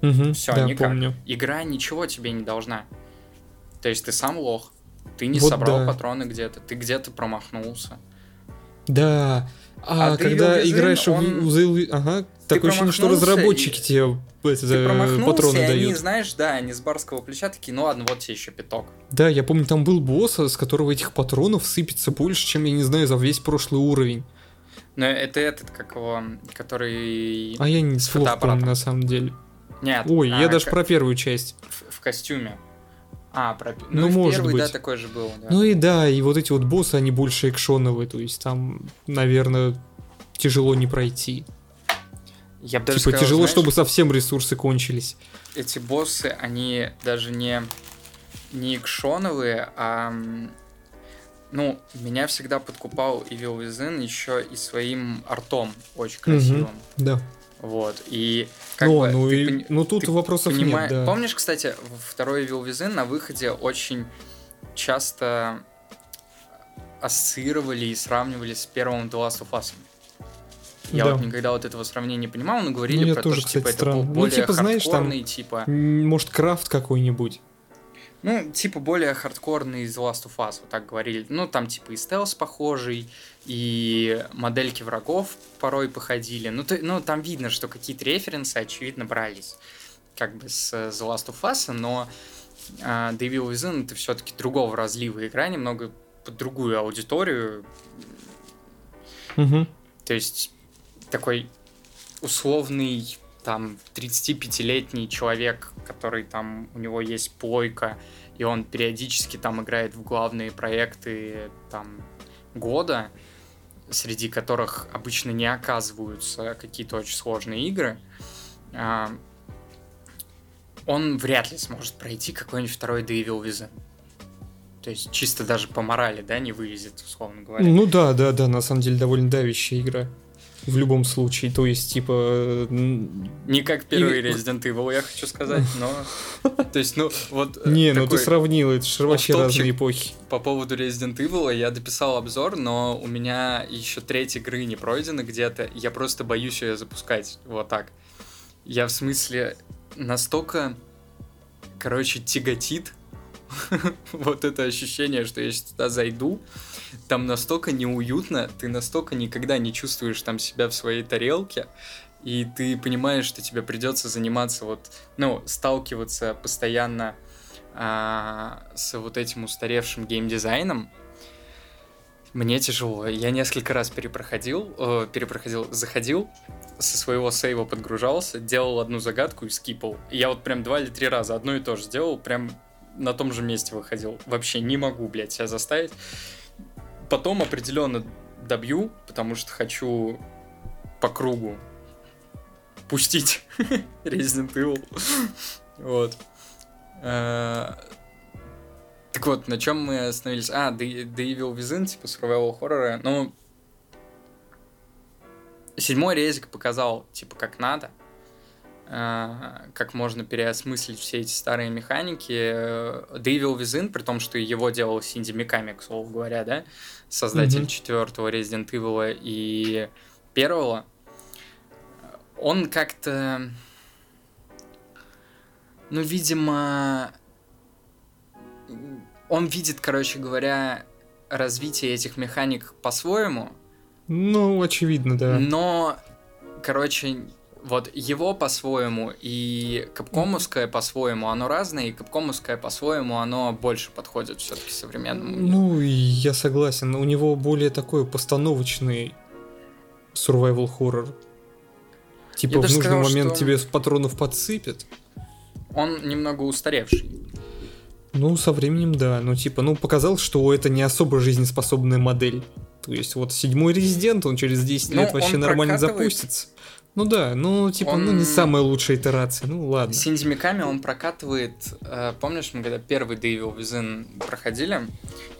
Мгм, Все, да, никак. помню. Игра ничего тебе не должна. То есть ты сам лох. Ты не Вот собрал да. патроны где-то, ты где-то промахнулся. Да. А, А когда играешь в- он- в The- ага, такое ощущение, что разработчики и- тебе это, Ты э, промахнулся, патроны и они, дают. знаешь, да, они с барского плеча такие, ну ладно, вот тебе еще пяток. Да, я помню, там был босс, с которого этих патронов сыпется больше, чем, я не знаю, за весь прошлый уровень. Но это этот, как его, который... А я не С плохо помню, на самом деле. Нет, Ой, а, я даже ка- про первую часть. в, в костюме. А, про... Ну, Ну, может первый, да, быть. такой же был, да. Ну и да, и вот эти вот боссы, они больше экшоновые, то есть там, наверное, тяжело не пройти. Я бы даже типа сказал, тяжело, знаешь, чтобы совсем ресурсы кончились. эти боссы, они даже не, не экшоновые, а... Ну, меня всегда подкупал Evil Within еще и своим артом очень красивым. Да. Вот, и как ну, бы... ну, ты и- ну тут ты вопросов понима- нет, да. Помнишь, кстати, второй Evil Within на выходе очень часто ассоциировали и сравнивали с первым The Last of Us. Я да. вот никогда вот этого сравнения не понимал, но говорили ну, про тоже, то, что типа, странно. это более ну, типа, знаешь, там, типа... Может, крафт какой-нибудь. Ну, типа, более хардкорный из Last of Us, вот так говорили. Ну, там, типа, и стелс похожий, и модельки врагов порой походили. Ну, ты, ну там видно, что какие-то референсы, очевидно, брались как бы с The Last of Us, но uh, Devil Within это все-таки другого разлива игра, немного под другую аудиторию. Угу. То есть такой условный там 35-летний человек, который там, у него есть плойка, и он периодически там играет в главные проекты там года, среди которых обычно не оказываются какие-то очень сложные игры, а, он вряд ли сможет пройти какой-нибудь второй The Evil Within. То есть чисто даже по морали, да, не вылезет, условно говоря. Ну да, да, да, на самом деле довольно давящая игра. В любом случае, то есть, типа... Не как первый и... Resident Evil, я хочу сказать, но... То есть, ну, вот... Э, Не, ну ты сравнил, это же вообще разные эпохи. По поводу Resident Evil я дописал обзор, но у меня еще треть игры не пройдена где-то, я просто боюсь ее запускать, вот так. Я в смысле настолько, короче, тяготит вот это ощущение, что я сейчас туда зайду, там настолько неуютно, ты настолько никогда не чувствуешь там себя в своей тарелке, и ты понимаешь, что тебе придется заниматься вот, ну, сталкиваться постоянно а, с вот этим устаревшим геймдизайном, мне тяжело. Я несколько раз перепроходил, э, перепроходил, заходил, со своего сейва подгружался, делал одну загадку и скипал. Я вот прям два или три раза одно и то же сделал, прям на том же месте выходил. Вообще не могу, блядь, себя заставить. Потом определенно добью, потому что хочу по кругу пустить Resident Evil. вот. Э, так вот, на чем мы остановились? А, The, The Evil Within, типа survival хоррора. Ну, седьмой резик показал, типа, как надо. А, как можно переосмыслить все эти старые механики. The Evil Within, при том, что его делал Синди Миками, к слову говоря, да, создатель mm-hmm. четвертого Resident Evil и первого, он как-то, ну, видимо, он видит, короче говоря, развитие этих механик по-своему. Ну, очевидно, да. Но, короче, вот его по-своему и капкомовское по-своему, оно разное, и капкомовское по-своему, оно больше подходит все-таки современному. Ну, я согласен, у него более такой постановочный survival horror. Типа я в нужный сказал, момент что... тебе патронов подсыпят. Он немного устаревший. Ну, со временем, да. Ну, типа, ну, показал, что это не особо жизнеспособная модель. То есть, вот седьмой резидент, он через 10 ну, лет вообще нормально запустится. Ну да, ну типа, он... ну не самая лучшая итерация, ну ладно. Синди Миками он прокатывает, э, помнишь, мы когда первый Devil Within проходили,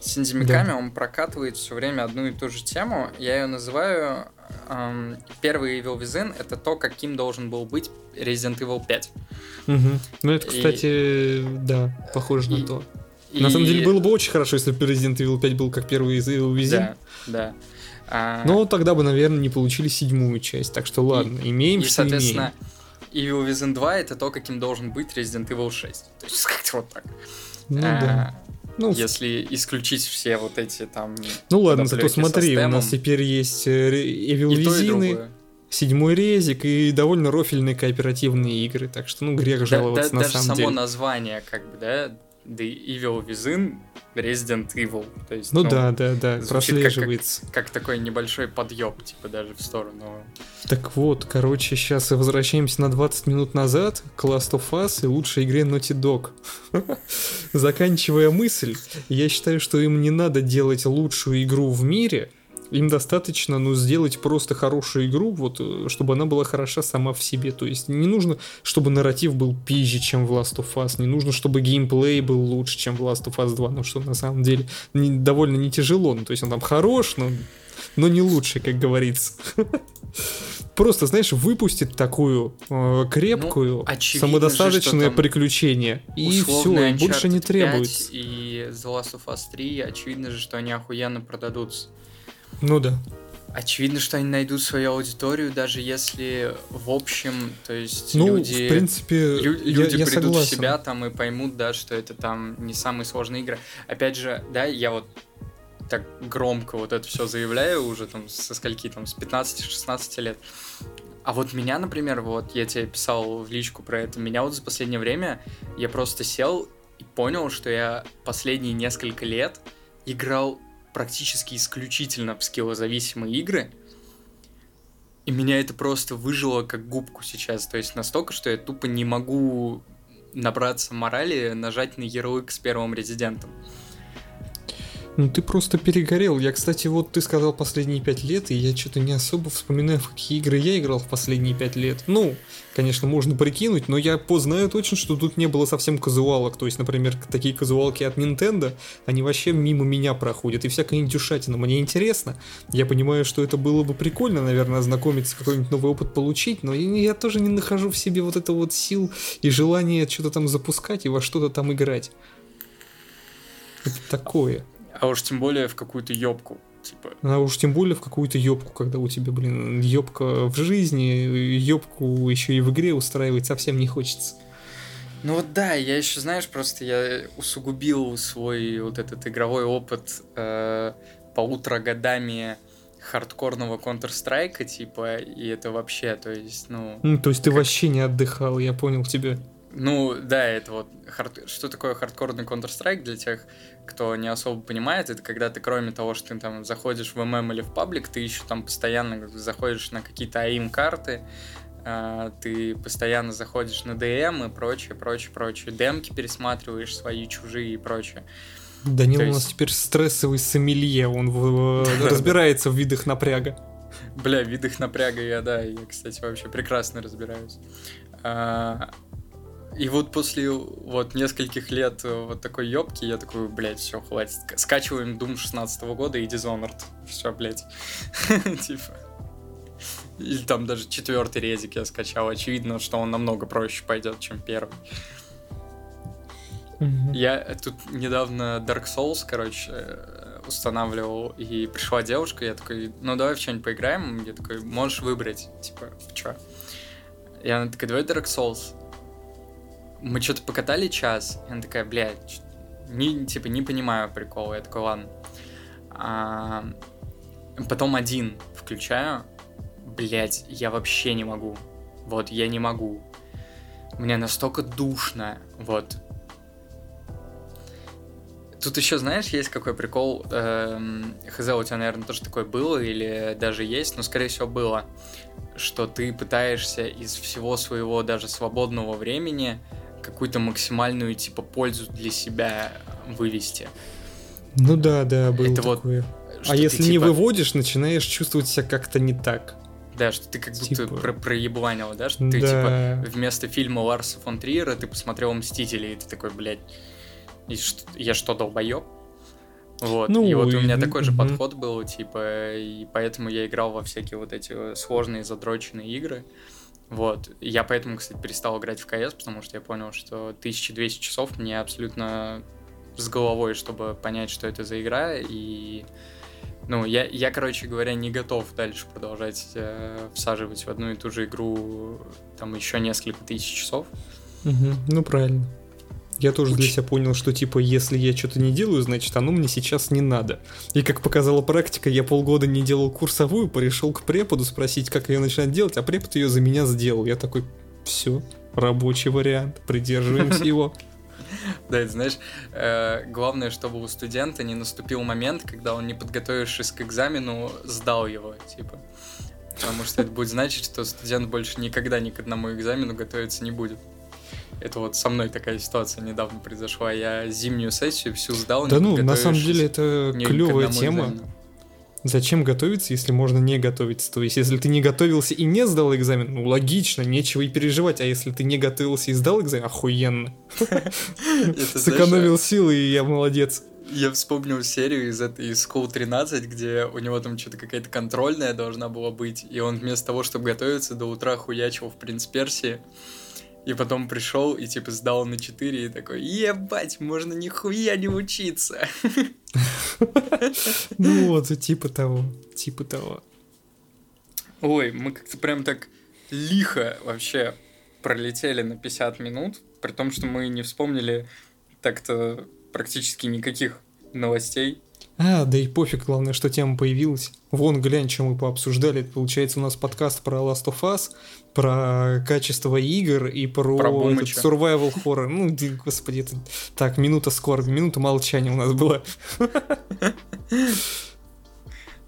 Синди Миками да. он прокатывает все время одну и ту же тему, я ее называю эм, первый Evil Within это то, каким должен был быть Resident Evil 5. Угу. Ну это, кстати, и... да, похоже и... на то. И... На самом деле было бы очень хорошо, если бы Resident Evil 5 был как первый Evil Within. Да, да. А... Но тогда бы, наверное, не получили седьмую часть. Так что ладно, и, имеем, и, что соответственно, имеем. Evil Within 2 это то, каким должен быть Resident Evil 6. То есть как-то вот так. Ну а, да. Ну, если исключить все вот эти там... Ну ладно, зато смотри, у нас теперь есть э, Evil Within, седьмой резик и довольно рофильные кооперативные игры, так что, ну, грех жаловаться да, да, на самом само деле. Даже само название, как бы, да, The Evil Within Resident Evil. То есть, ну, ну да, да, да, прослеживается. Как, как, как такой небольшой подъеб, типа даже в сторону. Так вот, короче, сейчас возвращаемся на 20 минут назад к Last of Us и лучшей игре Naughty Dog. Заканчивая мысль, я считаю, что им не надо делать лучшую игру в мире, им достаточно, ну, сделать просто хорошую игру, вот, э, чтобы она была хороша сама в себе. То есть не нужно, чтобы нарратив был пизже, чем в Last of Us, не нужно, чтобы геймплей был лучше, чем в Last of Us 2, ну, что на самом деле не, довольно не тяжело. Ну, то есть он там хорош, но, но не лучше, как говорится. Просто, знаешь, выпустит такую э, крепкую, ну, самодостаточное же, приключение. И все, и больше не требуется. И The Last of Us 3, очевидно же, что они охуенно продадутся. Ну да. Очевидно, что они найдут свою аудиторию, даже если в общем, то есть ну, люди, в принципе, лю- люди я, я придут согласен. в себя там и поймут, да, что это там не самые сложные игры. Опять же, да, я вот так громко вот это все заявляю уже там со скольки там, с 15-16 лет. А вот меня, например, вот я тебе писал в личку про это, меня вот за последнее время я просто сел и понял, что я последние несколько лет играл практически исключительно в скиллозависимые игры, и меня это просто выжило как губку сейчас. То есть настолько, что я тупо не могу набраться морали, нажать на ярлык с первым резидентом. Ну ты просто перегорел. Я, кстати, вот ты сказал последние пять лет, и я что-то не особо вспоминаю, в какие игры я играл в последние пять лет. Ну, конечно, можно прикинуть, но я знаю точно, что тут не было совсем казуалок. То есть, например, такие казуалки от Nintendo, они вообще мимо меня проходят, и всякая индюшатина. Мне интересно. Я понимаю, что это было бы прикольно, наверное, ознакомиться, какой-нибудь новый опыт получить, но я тоже не нахожу в себе вот это вот сил и желание что-то там запускать и во что-то там играть. Это такое. А уж тем более в какую-то ёбку. Типа. А уж тем более в какую-то ёбку, когда у тебя, блин, ёбка в жизни, ёбку еще и в игре устраивать совсем не хочется. Ну вот да, я еще, знаешь, просто я усугубил свой вот этот игровой опыт э, полутора годами хардкорного Counter-Strike, типа, и это вообще, то есть, ну... Ну, то есть ты как... вообще не отдыхал, я понял тебя. Ну, да, это вот... Хард... Что такое хардкорный Counter-Strike для тех, кто не особо понимает? Это когда ты, кроме того, что ты там заходишь в ММ или в паблик, ты еще там постоянно заходишь на какие-то АИМ-карты, ты постоянно заходишь на ДМ и прочее, прочее, прочее. Демки пересматриваешь свои, чужие и прочее. Данил есть... у нас теперь стрессовый сомелье, он в... разбирается в видах напряга. Бля, в видах напряга я, да, я, кстати, вообще прекрасно разбираюсь. И вот после вот нескольких лет вот такой ёбки, я такой, блядь, все, хватит. Скачиваем Doom 16 года и Dishonored. Все, блядь. Типа. Или там даже четвертый резик я скачал. Очевидно, что он намного проще пойдет, чем первый. Mm-hmm. Я тут недавно Dark Souls, короче, устанавливал, и пришла девушка, я такой, ну давай в что-нибудь поиграем. Я такой, можешь выбрать, типа, в что? И она такая, давай Dark Souls мы что-то покатали час, и она такая, блядь, не, типа, не понимаю прикола. Я такой, ладно. А, потом один включаю, блядь, я вообще не могу. Вот, я не могу. Мне настолько душно, вот. Тут еще, знаешь, есть какой прикол. Эм, хз, у тебя, наверное, тоже такое было или даже есть, но, скорее всего, было, что ты пытаешься из всего своего даже свободного времени какую-то максимальную типа пользу для себя вывести. Ну да, да, было Это такое. Вот, а если ты, не типа... выводишь, начинаешь чувствовать себя как-то не так. Да, что ты как типа... будто про проебанил, да? Что да. ты, типа, вместо фильма Ларса фон Триера ты посмотрел «Мстители», и ты такой, блядь, и что, я что, долбоеб? Вот, ну, и вот у меня такой же угу. подход был, типа, и поэтому я играл во всякие вот эти сложные задроченные игры. Вот. Я поэтому, кстати, перестал играть в КС, потому что я понял, что 1200 часов мне абсолютно с головой, чтобы понять, что это за игра, и ну, я, я, короче говоря, не готов дальше продолжать э, всаживать в одну и ту же игру там еще несколько тысяч часов. Угу, ну, правильно. Я тоже Уч... для себя понял, что типа, если я что-то не делаю, значит, оно мне сейчас не надо. И как показала практика, я полгода не делал курсовую, пришел к преподу спросить, как ее начинать делать, а препод ее за меня сделал. Я такой, все, рабочий вариант, придерживаемся его. Да, это знаешь, э, главное, чтобы у студента не наступил момент, когда он, не подготовившись к экзамену, сдал его, типа. Потому что это будет значить, что студент больше никогда ни к одному экзамену готовиться не будет. Это вот со мной такая ситуация недавно произошла. Я зимнюю сессию всю сдал. Да ну, на самом деле это клевая тема. Экзамену. Зачем готовиться, если можно не готовиться? То есть, если ты не готовился и не сдал экзамен, ну логично, нечего и переживать. А если ты не готовился и сдал экзамен, охуенно. Сэкономил силы, и я молодец. Я вспомнил серию из из School 13, где у него там что-то какая-то контрольная должна была быть, и он вместо того, чтобы готовиться, до утра хуячил в Принц Персии. И потом пришел и типа сдал на 4 и такой, ебать, можно нихуя не учиться. Ну вот, типа того, типа того. Ой, мы как-то прям так лихо вообще пролетели на 50 минут, при том, что мы не вспомнили так-то практически никаких новостей. А, да и пофиг, главное, что тема появилась. Вон, глянь, чем мы пообсуждали. Получается, у нас подкаст про Last of Us, про качество игр и про, про этот survival horror. Ну, господи, это... Так, минута скорби, минута молчания у нас была.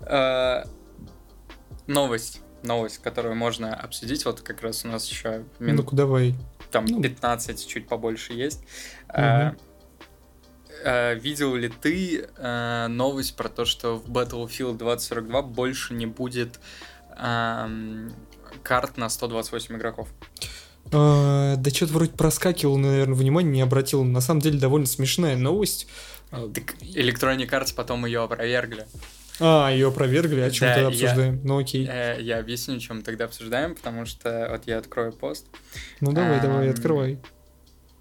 А, новость. Новость, которую можно обсудить. Вот как раз у нас еще минут... Ну-ка, давай. Там ну. 15, чуть побольше есть. Угу. Э, видел ли ты э, новость про то, что в Battlefield 2042 больше не будет э, карт на 128 игроков? А, да что-то вроде проскакивал, наверное, внимание не обратил. На самом деле довольно смешная новость. Так Electronic Arts потом ее опровергли. А, ее опровергли, о чем да, тогда обсуждаем? Я, ну окей. Э, я объясню, о чем тогда обсуждаем, потому что вот я открою пост. Ну давай, а, давай, открывай.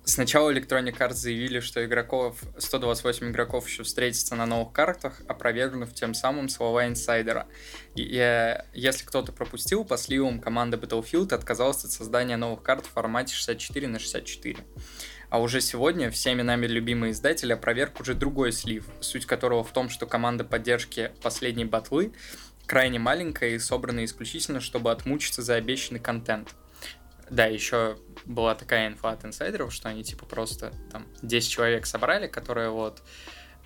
Сначала Electronic Arts заявили, что игроков, 128 игроков еще встретится на новых картах, опровергнув тем самым слова инсайдера. И, и если кто-то пропустил, по сливам команда Battlefield отказалась от создания новых карт в формате 64 на 64. А уже сегодня всеми нами любимый издатель опроверг уже другой слив, суть которого в том, что команда поддержки последней батлы крайне маленькая и собрана исключительно, чтобы отмучиться за обещанный контент. Да, еще была такая инфа от инсайдеров, что они типа просто там 10 человек собрали, которые вот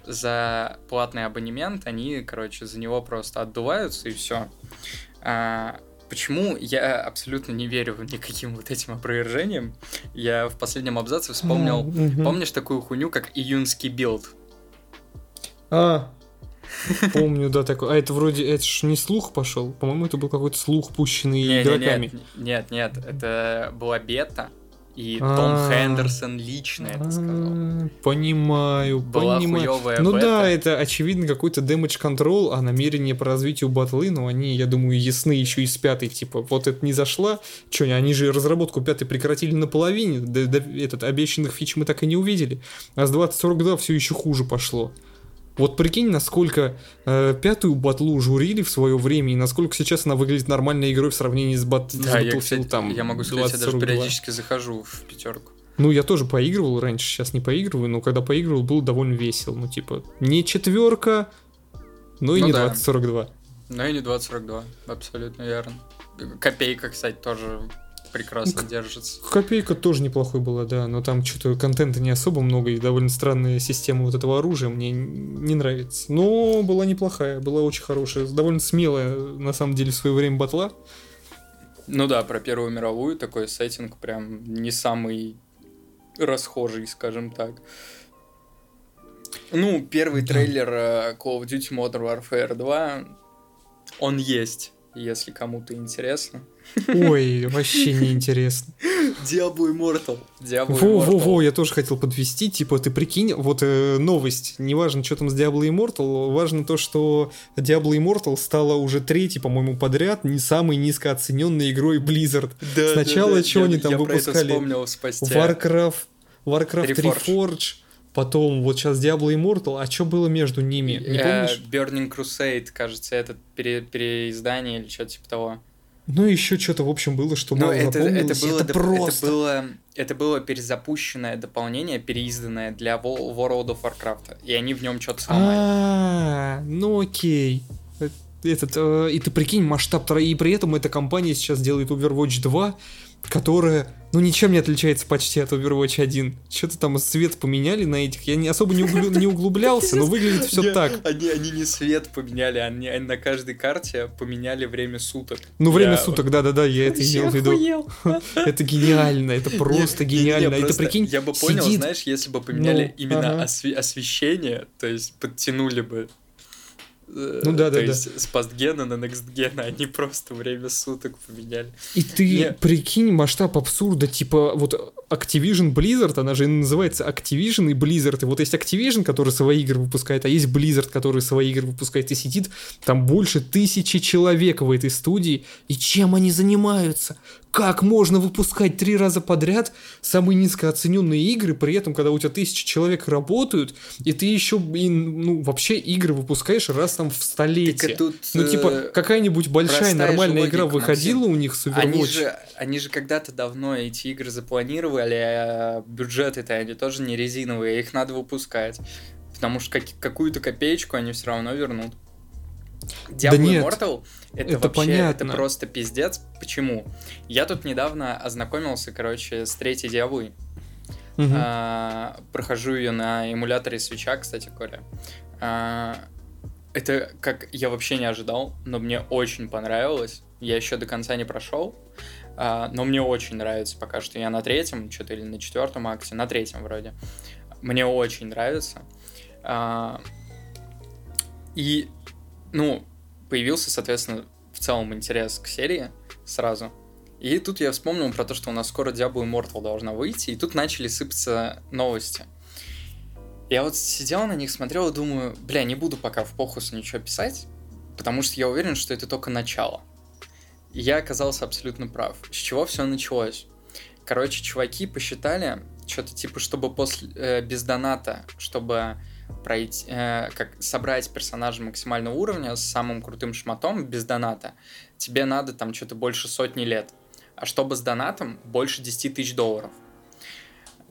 за платный абонемент, они, короче, за него просто отдуваются и все. А, почему я абсолютно не верю никаким вот этим опровержениям? Я в последнем абзаце вспомнил, mm-hmm. помнишь такую хуйню, как июньский билд? А, Помню, да, такой. А это вроде, это ж не слух пошел. По-моему, это был какой-то слух, пущенный не, игроками. Нет, нет, нет, это была бета. И Том а. Хендерсон лично это сказал. Понимаю, понимаю. Ну да, это очевидно какой-то damage control, а намерение по развитию батлы, но они, я думаю, ясны еще и с пятой, типа, вот это не зашла, что, они же разработку пятой прекратили наполовине, этот обещанных фич мы так и не увидели, а с 2042 все еще хуже пошло. Вот прикинь, насколько э, пятую батлу журили в свое время, и насколько сейчас она выглядит нормальной игрой в сравнении с, бат... да, с Battlefield я, там. Я могу сказать, 20, я даже периодически захожу в пятерку. Ну, я тоже поигрывал раньше, сейчас не поигрываю, но когда поигрывал, было довольно весело. Ну, типа, не четверка, но и ну, не да. 2042. Ну и не 2042, абсолютно верно. Копейка, кстати, тоже прекрасно ну, держится. Копейка тоже неплохой была, да, но там что-то контента не особо много и довольно странная система вот этого оружия мне не нравится. Но была неплохая, была очень хорошая, довольно смелая на самом деле в свое время батла. Ну да, про Первую мировую такой сеттинг прям не самый расхожий, скажем так. Ну, первый трейлер э, Call of Duty Modern Warfare 2, он есть, если кому-то интересно. Ой, вообще не интересно. Diablo Immortal. Diablo Во-во-во, я тоже хотел подвести, типа, ты прикинь, вот э, новость, неважно, что там с Diablo Immortal, важно то, что Diablo Immortal стала уже третьей, по-моему, подряд не самой низкооцененной игрой Blizzard. Да, Сначала да, да, что я, они там я выпускали? вспомнил спасти. Warcraft, Warcraft Reforged. Reforged Потом вот сейчас Diablo Immortal, а что было между ними? Не э, помнишь? Burning Crusade, кажется, это пере переиздание или что-то типа того. Ну, еще что-то, в общем, было, что Но это, это, было, это, просто... это, было, это было перезапущенное дополнение, переизданное для World of Warcraft, и они в нем что-то сломали. А, ну окей. Этот, э, и ты прикинь, масштаб, и при этом эта компания сейчас делает Overwatch 2, которая, ну, ничем не отличается почти от Overwatch 1. Что-то там свет поменяли на этих. Я не особо не, углю, не углублялся, но выглядит все так. Они, они не свет поменяли, они, они на каждой карте поменяли время суток. Ну, время суток, да-да-да, я это имел в виду. Это гениально, это просто гениально. Это прикинь, Я бы понял, знаешь, если бы поменяли ну, именно освещение, то есть подтянули бы ну да, да, То есть с постгена на некстгена они просто время суток поменяли. И ты Мне... прикинь масштаб абсурда, типа вот Activision Blizzard, она же называется Activision и Blizzard. И вот есть Activision, который свои игры выпускает, а есть Blizzard, который свои игры выпускает и сидит там больше тысячи человек в этой студии. И чем они занимаются? Как можно выпускать три раза подряд самые низкооцененные игры, при этом, когда у тебя тысячи человек работают, и ты еще, и, ну, вообще игры выпускаешь раз там в столетие. Тут, ну, типа, э, какая-нибудь большая нормальная игра выходила Максим. у них с Overwatch. Они же, они же когда-то давно эти игры запланировали, а бюджеты-то они тоже не резиновые, их надо выпускать. Потому что как, какую-то копеечку они все равно вернут. Diablo да нет, Immortal это, это вообще понятно. это просто пиздец. Почему? Я тут недавно ознакомился, короче, с третьей Диаблой. Угу. А, прохожу ее на эмуляторе свеча, кстати говоря. А, это как я вообще не ожидал, но мне очень понравилось. Я еще до конца не прошел, а, но мне очень нравится пока что. Я на третьем, что-то или на четвертом акте, на третьем вроде. Мне очень нравится. А, и, ну, появился, соответственно, в целом интерес к серии сразу. И тут я вспомнил про то, что у нас скоро Diablo Immortal должна выйти, и тут начали сыпаться новости. Я вот сидел на них, смотрел и думаю, бля, не буду пока в похус ничего писать, потому что я уверен, что это только начало. И я оказался абсолютно прав. С чего все началось? Короче, чуваки посчитали, что-то типа, чтобы после, э, без доната, чтобы пройти, э, как собрать персонажа максимального уровня с самым крутым шматом без доната, тебе надо там что-то больше сотни лет а чтобы с донатом больше 10 тысяч долларов.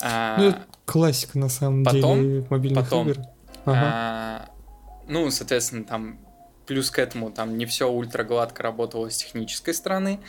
А, ну, это классика, на самом потом, деле, мобильных потом, игр. Ага. А, ну, соответственно, там плюс к этому там не все ультра гладко работало с технической стороны.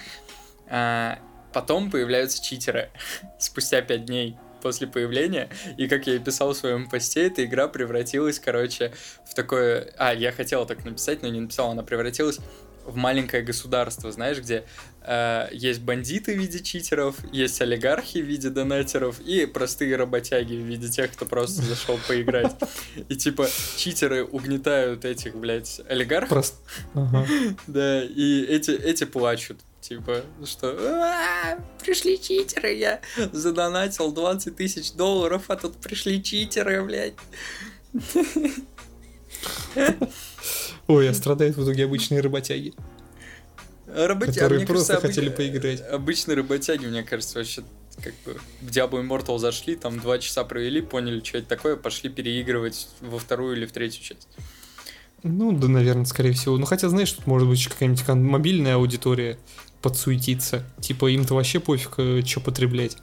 А, потом появляются читеры спустя 5 дней после появления, и как я и писал в своем посте, эта игра превратилась, короче, в такое... А, я хотел так написать, но не написал, она превратилась в маленькое государство, знаешь, где э, есть бандиты в виде читеров, есть олигархи в виде донатеров и простые работяги в виде тех, кто просто зашел поиграть. И типа читеры угнетают этих, блядь, олигархов. Просто. Ага. Да, и эти, эти плачут. Типа, что пришли читеры, я задонатил 20 тысяч долларов, а тут пришли читеры, блядь. Ой, а страдают в итоге обычные работяги. Работяги, которые просто кажется, хотели поиграть. Обычные работяги, мне кажется, вообще как бы в Diablo Immortal зашли, там два часа провели, поняли, что это такое, пошли переигрывать во вторую или в третью часть. Ну, да, наверное, скорее всего. Ну, хотя, знаешь, тут может быть какая-нибудь мобильная аудитория подсуетиться. Типа, им-то вообще пофиг, э, что потреблять.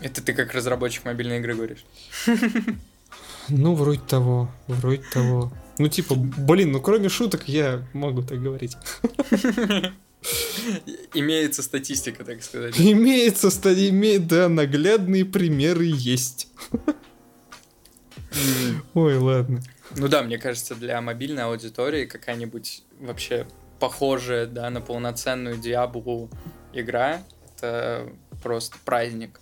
Это ты как разработчик мобильной игры говоришь? Ну, вроде того, вроде того. Ну, типа, блин, ну кроме шуток я могу так говорить. Имеется статистика, так сказать. Имеется, имеет, да, наглядные примеры есть. Ой, ладно. Ну да, мне кажется, для мобильной аудитории какая-нибудь вообще похожая, да, на полноценную Диаблу игра, это просто праздник.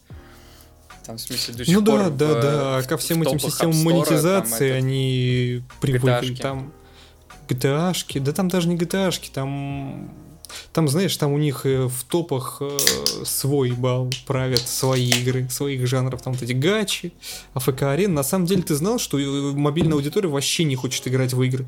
Там, в смысле, до сих ну, пор да, в, да, да. Ко всем этим системам монетизации там, они привыкли. Там GTA-шки, да там даже не GTA-шки, там там, знаешь, там у них э, в топах э, свой бал правят свои игры, своих жанров, там вот эти гачи, АФК-арен. На самом деле ты знал, что э, мобильная аудитория вообще не хочет играть в игры?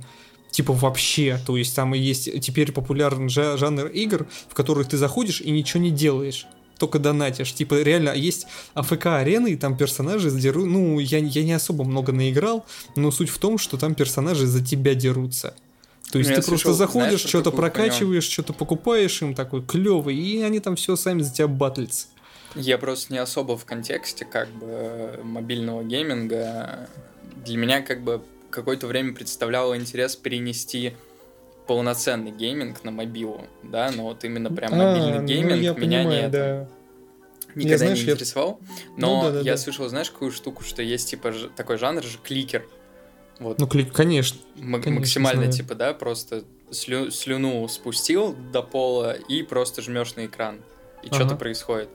Типа вообще, то есть там есть теперь популярный жанр игр, в которых ты заходишь и ничего не делаешь только донатишь. Типа, реально, есть АФК-арены, и там персонажи дерут... Ну, я, я не особо много наиграл, но суть в том, что там персонажи за тебя дерутся. То есть ну, ты слышал, просто заходишь, что-то прокачиваешь, что-то покупаешь им такой клевый, и они там все сами за тебя батлятся. Я просто не особо в контексте как бы мобильного гейминга. Для меня как бы какое-то время представляло интерес перенести полноценный гейминг на мобилу, да, но вот именно прям а, мобильный ну, гейминг меня понимаю, не да. никогда я, знаешь, не интересовал. Но ну, да, да, я да. слышал, знаешь, какую штуку, что есть типа ж, такой жанр же кликер. Вот. Ну, клик, конечно. М- конечно максимально, знаю. типа, да, просто слю, слюну спустил до пола и просто жмешь на экран. И ага. что-то происходит.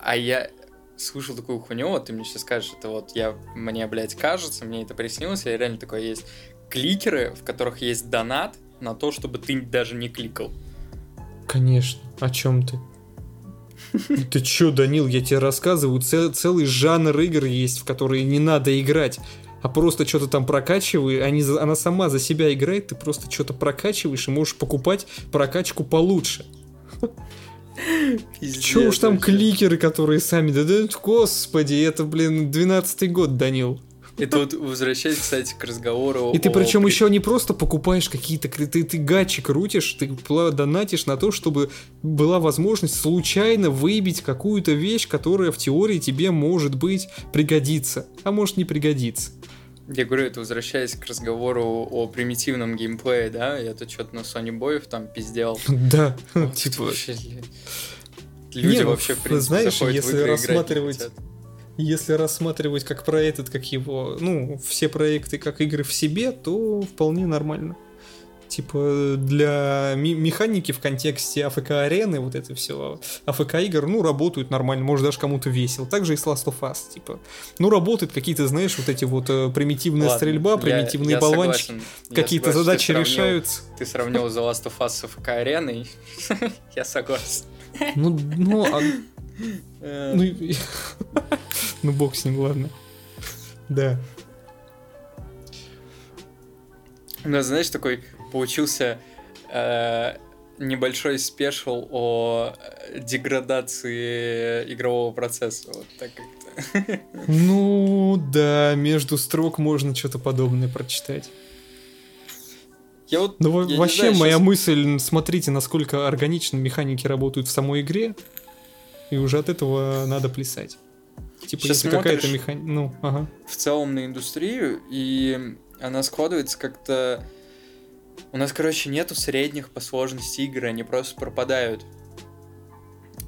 А я слышал такую хуйню, вот ты мне сейчас скажешь, это вот я, мне, блядь, кажется, мне это приснилось, я реально такое есть. Кликеры, в которых есть донат, на то, чтобы ты даже не кликал. Конечно. О чем ты? Ты чё, Данил, я тебе рассказываю, цел, целый жанр игр есть, в которые не надо играть, а просто что-то там прокачивай, они, она сама за себя играет, ты просто что-то прокачиваешь и можешь покупать прокачку получше. Пиздец, Чё уж там вообще. кликеры, которые сами... Да, да, господи, это, блин, 12-й год, Данил. И тут возвращаясь, кстати, к разговору. И ты причем еще не просто покупаешь какие-то ты, ты гачи крутишь, ты донатишь на то, чтобы была возможность случайно выбить какую-то вещь, которая в теории тебе может быть пригодится, а может не пригодится. Я говорю, это возвращаясь к разговору о примитивном геймплее, да? Я тут что-то на Sony Boy'ов там пиздел. Да, типа... Люди ну, вообще, в принципе, знаешь, если рассматривать если рассматривать как про этот, как его, ну, все проекты как игры в себе, то вполне нормально. Типа для механики в контексте АФК-арены, вот это все, АФК-игр, ну, работают нормально, может даже кому-то весело. Также и с Last of Us, типа. Ну, работают какие-то, знаешь, вот эти вот э, примитивная Ладно, стрельба, примитивные я, я болванчики, какие-то задачи ты решаются. Ты сравнил The Last of Us с АФК-ареной, я согласен. Ну, ну, а... ну, ну, бог с ним, ладно. Да. У нас, знаешь, такой получился э, небольшой спешл о деградации игрового процесса. Вот так как-то. Ну, да, между строк можно что-то подобное прочитать. Я вот, ну, я вообще знаю, моя сейчас... мысль, смотрите, насколько органично механики работают в самой игре, и уже от этого надо плясать. Типа, сейчас если какая-то механика... Ну, ага. В целом на индустрию, и она складывается как-то... У нас, короче, нету средних по сложности игр, они просто пропадают.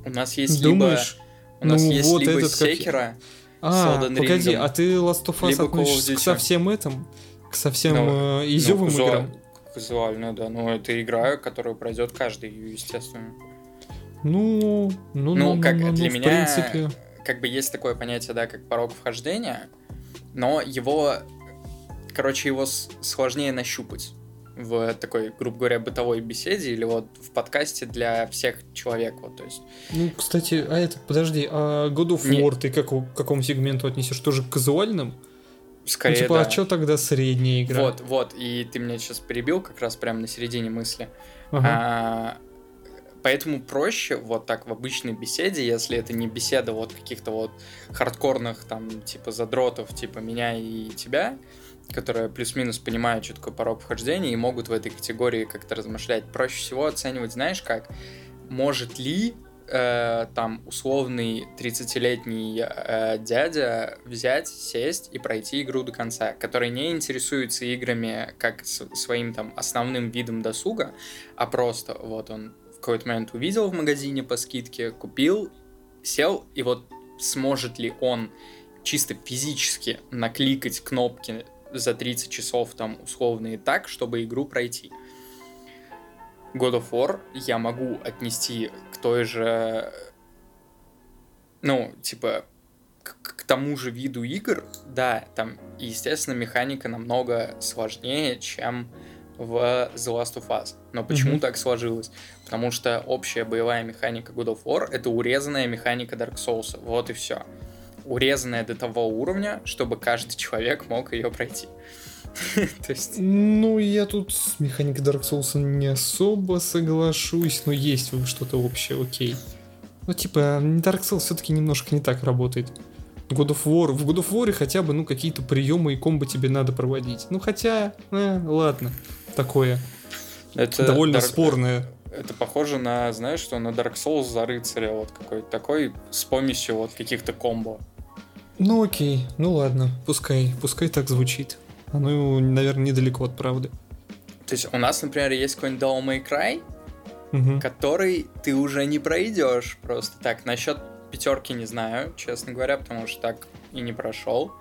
У нас есть Думаешь? либо... У нас ну, есть вот либо этот Секера как... А, погоди, а ты Last of Us относишься к совсем этим? К совсем ну, э, изюмым ну, играм? Казуально, да. Ну, это игра, которую пройдет каждый, естественно. Ну, ну, ну, ну как ну, для ну, меня, принципе... как бы есть такое понятие, да, как порог вхождения, но его, короче, его сложнее нащупать в такой, грубо говоря, бытовой беседе или вот в подкасте для всех человек, вот, то есть. Ну, кстати, а это, подожди, а God of War Не... ты как, к какому сегменту отнесешь? Тоже к казуальным? Скорее, ну, типа, да. а что тогда средняя игра? Вот, вот, и ты меня сейчас перебил как раз прямо на середине мысли. Ага. А, поэтому проще вот так в обычной беседе, если это не беседа вот каких-то вот хардкорных там типа задротов, типа меня и тебя, которые плюс-минус понимают, что такое порог вхождения и могут в этой категории как-то размышлять. Проще всего оценивать, знаешь как, может ли э, там условный 30-летний э, дядя взять, сесть и пройти игру до конца, который не интересуется играми как своим там основным видом досуга, а просто вот он в какой-то момент увидел в магазине по скидке, купил, сел, и вот сможет ли он чисто физически накликать кнопки за 30 часов там условные так, чтобы игру пройти. God of War я могу отнести к той же, ну, типа, к, к тому же виду игр, да, там, естественно, механика намного сложнее, чем в The Last of Us. Но почему mm-hmm. так сложилось? Потому что общая боевая механика God of War это урезанная механика Dark Souls. Вот и все. Урезанная до того уровня, чтобы каждый человек мог ее пройти. То есть... Ну, я тут с механикой Dark Souls не особо соглашусь, но есть что-то общее, окей. Ну, типа, Dark Souls все-таки немножко не так работает. God of War, в God of War хотя бы, ну, какие-то приемы и комбо тебе надо проводить. Ну, хотя, э, ладно, такое. Это довольно Dark... спорное. Это похоже на, знаешь, что на Dark Souls за рыцаря вот какой-то такой с помощью вот каких-то комбо. Ну окей, ну ладно, пускай, пускай так звучит. Оно, наверное, недалеко от правды. То есть у нас, например, есть какой-нибудь Devil May Cry, угу. который ты уже не пройдешь просто так. Насчет пятерки не знаю, честно говоря, потому что так и не прошел.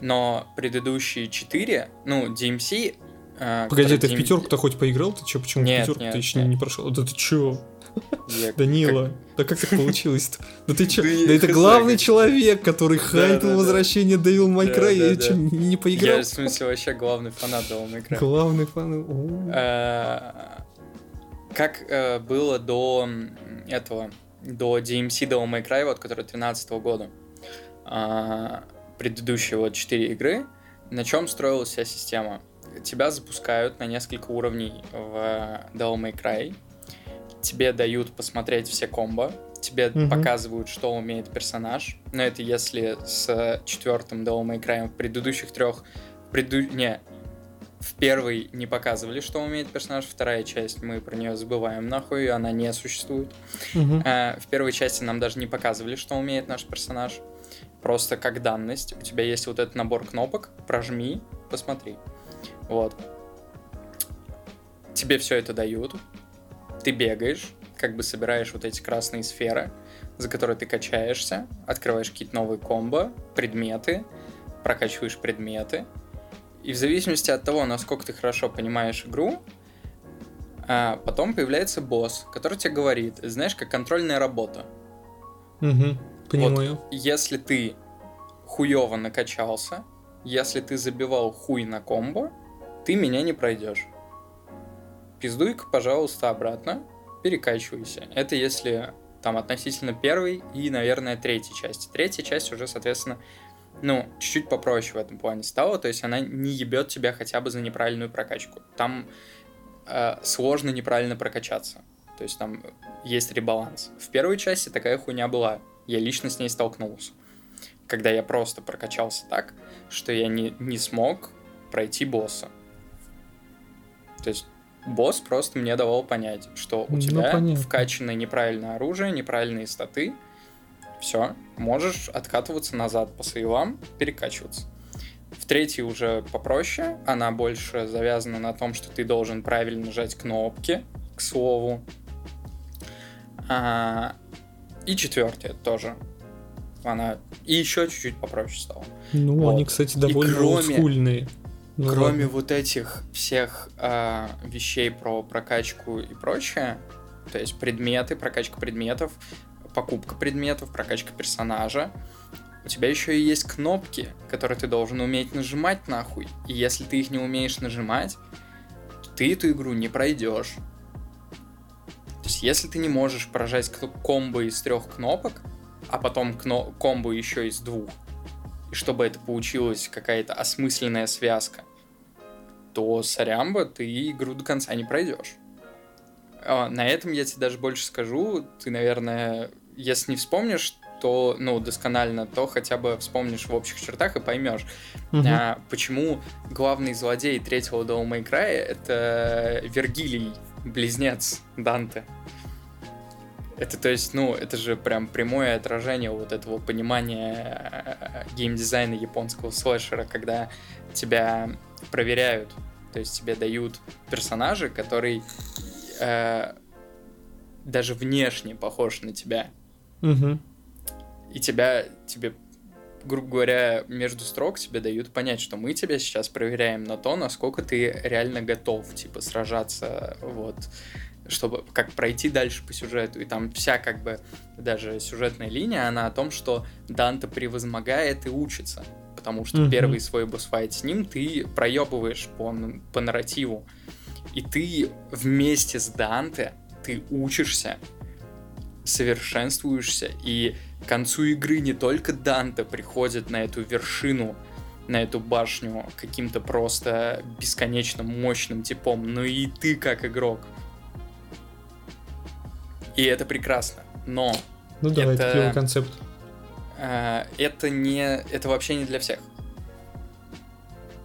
Но предыдущие четыре, ну, DMC... Э, Погоди, ты DMC... в пятерку-то хоть поиграл? Ты что, почему нет, пятерку нет, ты еще нет. не прошел? Да ты чё? Данила, да как так получилось-то? Да ты чё? Да это главный человек, который хайпил возвращение May Cry, я что, не поиграл? Я, в смысле, вообще главный фанат May Cry. Главный фанат. Э, как э, было до этого, до DMC Devil May Cry, вот, который 13 года, а, предыдущие вот 4 игры, на чем строилась вся система? Тебя запускают на несколько уровней в Devil May Cry, тебе дают посмотреть все комбо, тебе угу. показывают, что умеет персонаж. Но это если с четвертым Devil May Cry в предыдущих трех... Преду... Не, в первой не показывали, что умеет персонаж, вторая часть мы про нее забываем нахуй, она не существует. Угу. в первой части нам даже не показывали, что умеет наш персонаж. Просто как данность. У тебя есть вот этот набор кнопок, прожми, посмотри. Вот. Тебе все это дают, ты бегаешь, как бы собираешь вот эти красные сферы, за которые ты качаешься, открываешь какие-то новые комбо, предметы, прокачиваешь предметы, и в зависимости от того, насколько ты хорошо понимаешь игру, а потом появляется босс, который тебе говорит, знаешь, как контрольная работа. Угу, понимаю. Вот, если ты хуево накачался, если ты забивал хуй на комбо, ты меня не пройдешь. Пиздуй-ка, пожалуйста, обратно, перекачивайся. Это если там относительно первой и, наверное, третьей части. Третья часть уже, соответственно, ну, чуть-чуть попроще в этом плане стала, то есть она не ебет тебя хотя бы за неправильную прокачку. Там э, сложно неправильно прокачаться. То есть там есть ребаланс. В первой части такая хуйня была. Я лично с ней столкнулся. Когда я просто прокачался так, что я не, не смог пройти босса. То есть босс просто мне давал понять, что у ну, тебя понятно. вкачано неправильное оружие, неправильные статы, все, можешь откатываться назад по сейвам, перекачиваться. В третьей уже попроще, она больше завязана на том, что ты должен правильно нажать кнопки, к слову. А, и четвертая тоже. Она и еще чуть-чуть попроще стала. Ну, вот. они, кстати, довольно кроме, олдскульные. Ну, кроме ладно. вот этих всех а, вещей про прокачку и прочее, то есть предметы, прокачка предметов, покупка предметов, прокачка персонажа, у тебя еще и есть кнопки, которые ты должен уметь нажимать нахуй. И если ты их не умеешь нажимать, то ты эту игру не пройдешь. То есть, если ты не можешь поражать комбо из трех кнопок, а потом кно- комбо еще из двух, и чтобы это получилась какая-то осмысленная связка, то сорямба, ты игру до конца не пройдешь. А, на этом я тебе даже больше скажу. Ты, наверное, если не вспомнишь, то, ну, досконально, то хотя бы вспомнишь в общих чертах и поймешь, угу. а, почему главный злодей третьего Devil May Cry это Вергилий, близнец Данте. Это, то есть, ну, это же прям прямое отражение вот этого понимания э, геймдизайна японского слэшера, когда тебя проверяют, то есть тебе дают персонажа, который э, даже внешне похож на тебя. Угу. И тебя, тебе, грубо говоря, между строк тебе дают понять, что мы тебя сейчас проверяем на то, насколько ты реально готов, типа, сражаться, вот, чтобы как пройти дальше по сюжету. И там вся, как бы, даже сюжетная линия, она о том, что Данте превозмогает и учится. Потому что mm первый свой босс-файт с ним ты проебываешь по, по нарративу. И ты вместе с Данте, ты учишься совершенствуешься, и к концу игры не только Данте приходит на эту вершину, на эту башню каким-то просто бесконечно мощным типом, но и ты как игрок. И это прекрасно. Но ну да, это, это концепт. Э, это не, это вообще не для всех.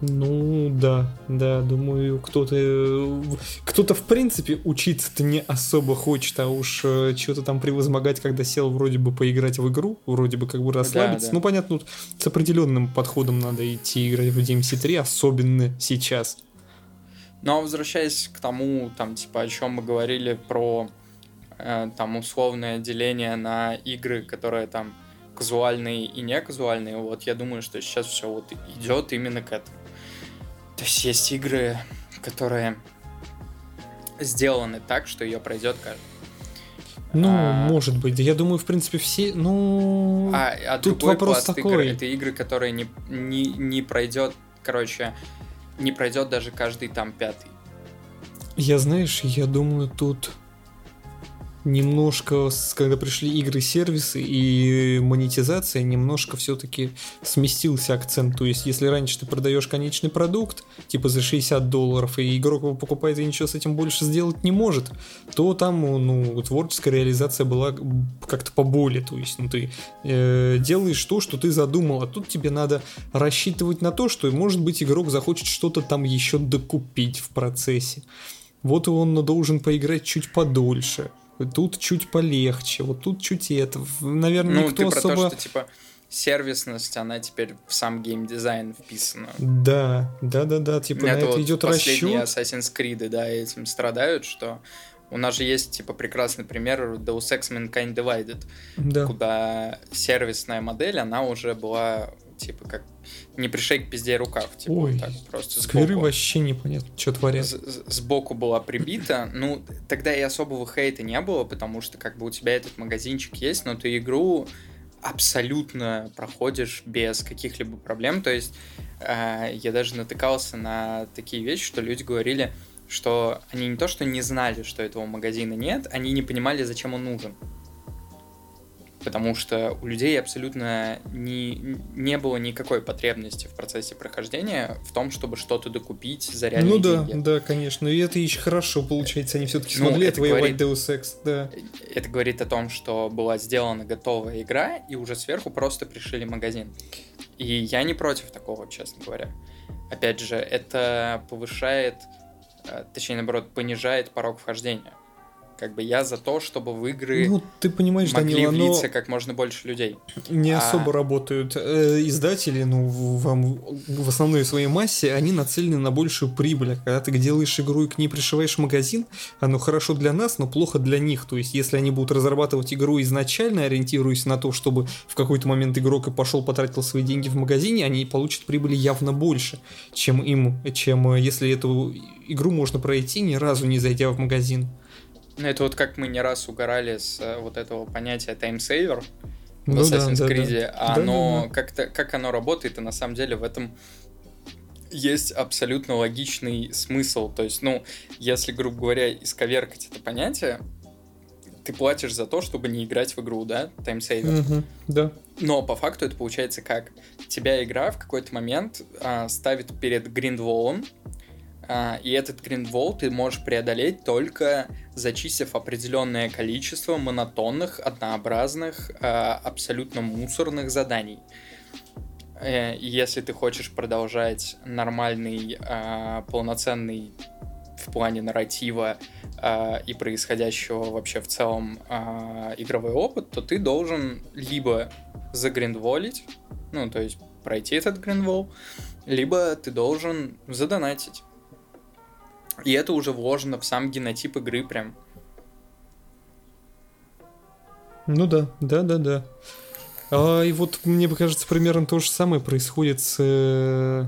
Ну да, да, думаю, кто-то кто-то в принципе учиться-то не особо хочет, а уж э, что-то там превозмогать, когда сел вроде бы поиграть в игру, вроде бы как бы расслабиться. Да, да. Ну понятно, тут с определенным подходом надо идти играть в DMC3, особенно сейчас. Но возвращаясь к тому, там, типа, о чем мы говорили про э, там условное деление на игры, которые там казуальные и не казуальные, вот я думаю, что сейчас все вот идет именно к этому. То есть есть игры, которые сделаны так, что ее пройдет каждый. Ну, а... может быть. Я думаю, в принципе, все. Ну. А, а тут вопрос такой. Игр, это игры, которые не, не, не пройдет, короче, не пройдет даже каждый там пятый. Я знаешь, я думаю, тут немножко, когда пришли игры-сервисы и монетизация, немножко все-таки сместился акцент. То есть, если раньше ты продаешь конечный продукт, типа за 60 долларов, и игрок его покупает и ничего с этим больше сделать не может, то там, ну, творческая реализация была как-то поболее. То есть, ну, ты э, делаешь то, что ты задумал, а тут тебе надо рассчитывать на то, что, может быть, игрок захочет что-то там еще докупить в процессе. Вот он должен поиграть чуть подольше тут чуть полегче, вот тут чуть это. Наверное, ну, никто ты особо... про то, что, типа, сервисность, она теперь в сам геймдизайн вписана. Да, да, да, да, типа это на вот идет последние расчет. Assassin's Creed, да, этим страдают, что у нас же есть, типа, прекрасный пример Deus Ex Mankind Divided, да. куда сервисная модель, она уже была, типа, как не пришей к пизде рукав. Типа, Ой, так, просто скверы сбоку. вообще непонятно, что творят. Сбоку была прибита. Ну, тогда и особого хейта не было, потому что как бы у тебя этот магазинчик есть, но ты игру абсолютно проходишь без каких-либо проблем. То есть э, я даже натыкался на такие вещи, что люди говорили, что они не то что не знали, что этого магазина нет, они не понимали, зачем он нужен потому что у людей абсолютно не, не было никакой потребности в процессе прохождения в том, чтобы что-то докупить за реальные Ну да, деньги. да, конечно, и это еще хорошо получается, они все-таки ну, смогли отвоевать Deus Ex, да. Это говорит о том, что была сделана готовая игра, и уже сверху просто пришили магазин. И я не против такого, честно говоря. Опять же, это повышает, э, точнее, наоборот, понижает порог вхождения. Как бы я за то, чтобы в игры ну, ты понимаешь, могли Данила, влиться как можно больше людей. Не а... особо работают. Э, издатели, ну, вам в основной своей массе, они нацелены на большую прибыль. А когда ты делаешь игру и к ней пришиваешь магазин, оно хорошо для нас, но плохо для них. То есть, если они будут разрабатывать игру изначально, ориентируясь на то, чтобы в какой-то момент игрок и пошел потратил свои деньги в магазине, они получат прибыли явно больше, чем им, чем э, если эту игру можно пройти, ни разу не зайдя в магазин. Ну, это вот как мы не раз угорали с э, вот этого понятия таймсейвер в ну, Assassin's да, Creed, да, а да. оно да, да. как-то как оно работает, и на самом деле в этом есть абсолютно логичный смысл. То есть, ну, если, грубо говоря, исковеркать это понятие, ты платишь за то, чтобы не играть в игру, да, таймсейвер. Угу, да. Но по факту это получается как? Тебя игра в какой-то момент а, ставит перед гриндволом, а, и этот гриндвол ты можешь преодолеть только зачистив определенное количество монотонных, однообразных, а, абсолютно мусорных заданий. Э, если ты хочешь продолжать нормальный, а, полноценный в плане нарратива и происходящего вообще в целом игровой опыт, то ты должен либо загриндволить, ну, то есть пройти этот гриндвол, либо ты должен задонатить. И это уже вложено в сам генотип игры прям. Ну да, да, да, да. А, и вот мне кажется, примерно то же самое происходит с э,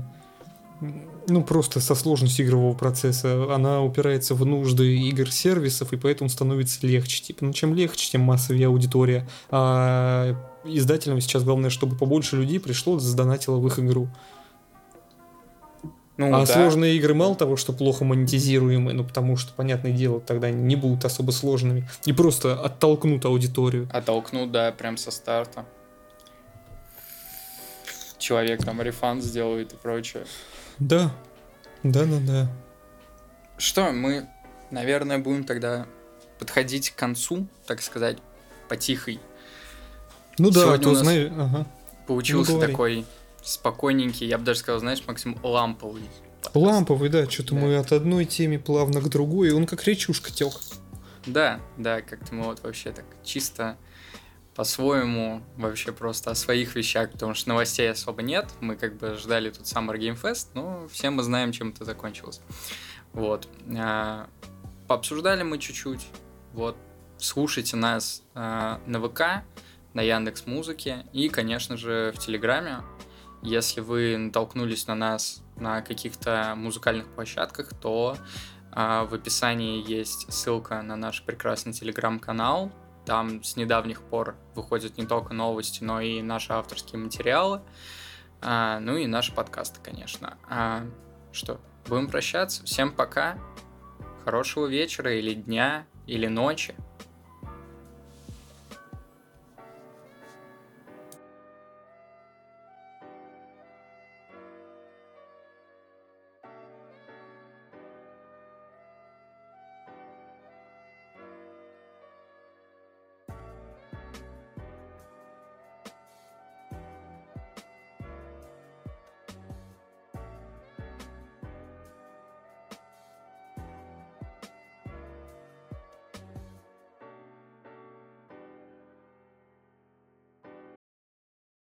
ну, просто со сложностью игрового процесса. Она упирается в нужды игр-сервисов, и поэтому становится легче. Типа, ну, чем легче, тем массовее аудитория. А издателям сейчас главное, чтобы побольше людей пришло, задонатило в их игру. Ну, а да. сложные игры мало того, что плохо монетизируемые, ну потому что, понятное дело, тогда не будут особо сложными. И просто оттолкнут аудиторию. Оттолкнут, да, прям со старта. Человек там рефан сделает и прочее. Да. Да, да, да. Что, мы, наверное, будем тогда подходить к концу, так сказать, потихой. Ну да, Сегодня то знаешь, ага. Получился ну, такой спокойненький, я бы даже сказал, знаешь, Максим, ламповый. Подкаст. Ламповый, да, что-то да. мы от одной темы плавно к другой, он как речушка тек. Да, да, как-то мы вот вообще так чисто по-своему вообще просто о своих вещах, потому что новостей особо нет. Мы как бы ждали тут Summer Game Fest, но все мы знаем, чем это закончилось. Вот. А, пообсуждали мы чуть-чуть. Вот. Слушайте нас а, на ВК, на Яндекс Музыке и, конечно же, в Телеграме. Если вы натолкнулись на нас на каких-то музыкальных площадках, то э, в описании есть ссылка на наш прекрасный телеграм-канал. Там с недавних пор выходят не только новости, но и наши авторские материалы. А, ну и наши подкасты, конечно. А, что, будем прощаться. Всем пока. Хорошего вечера или дня, или ночи.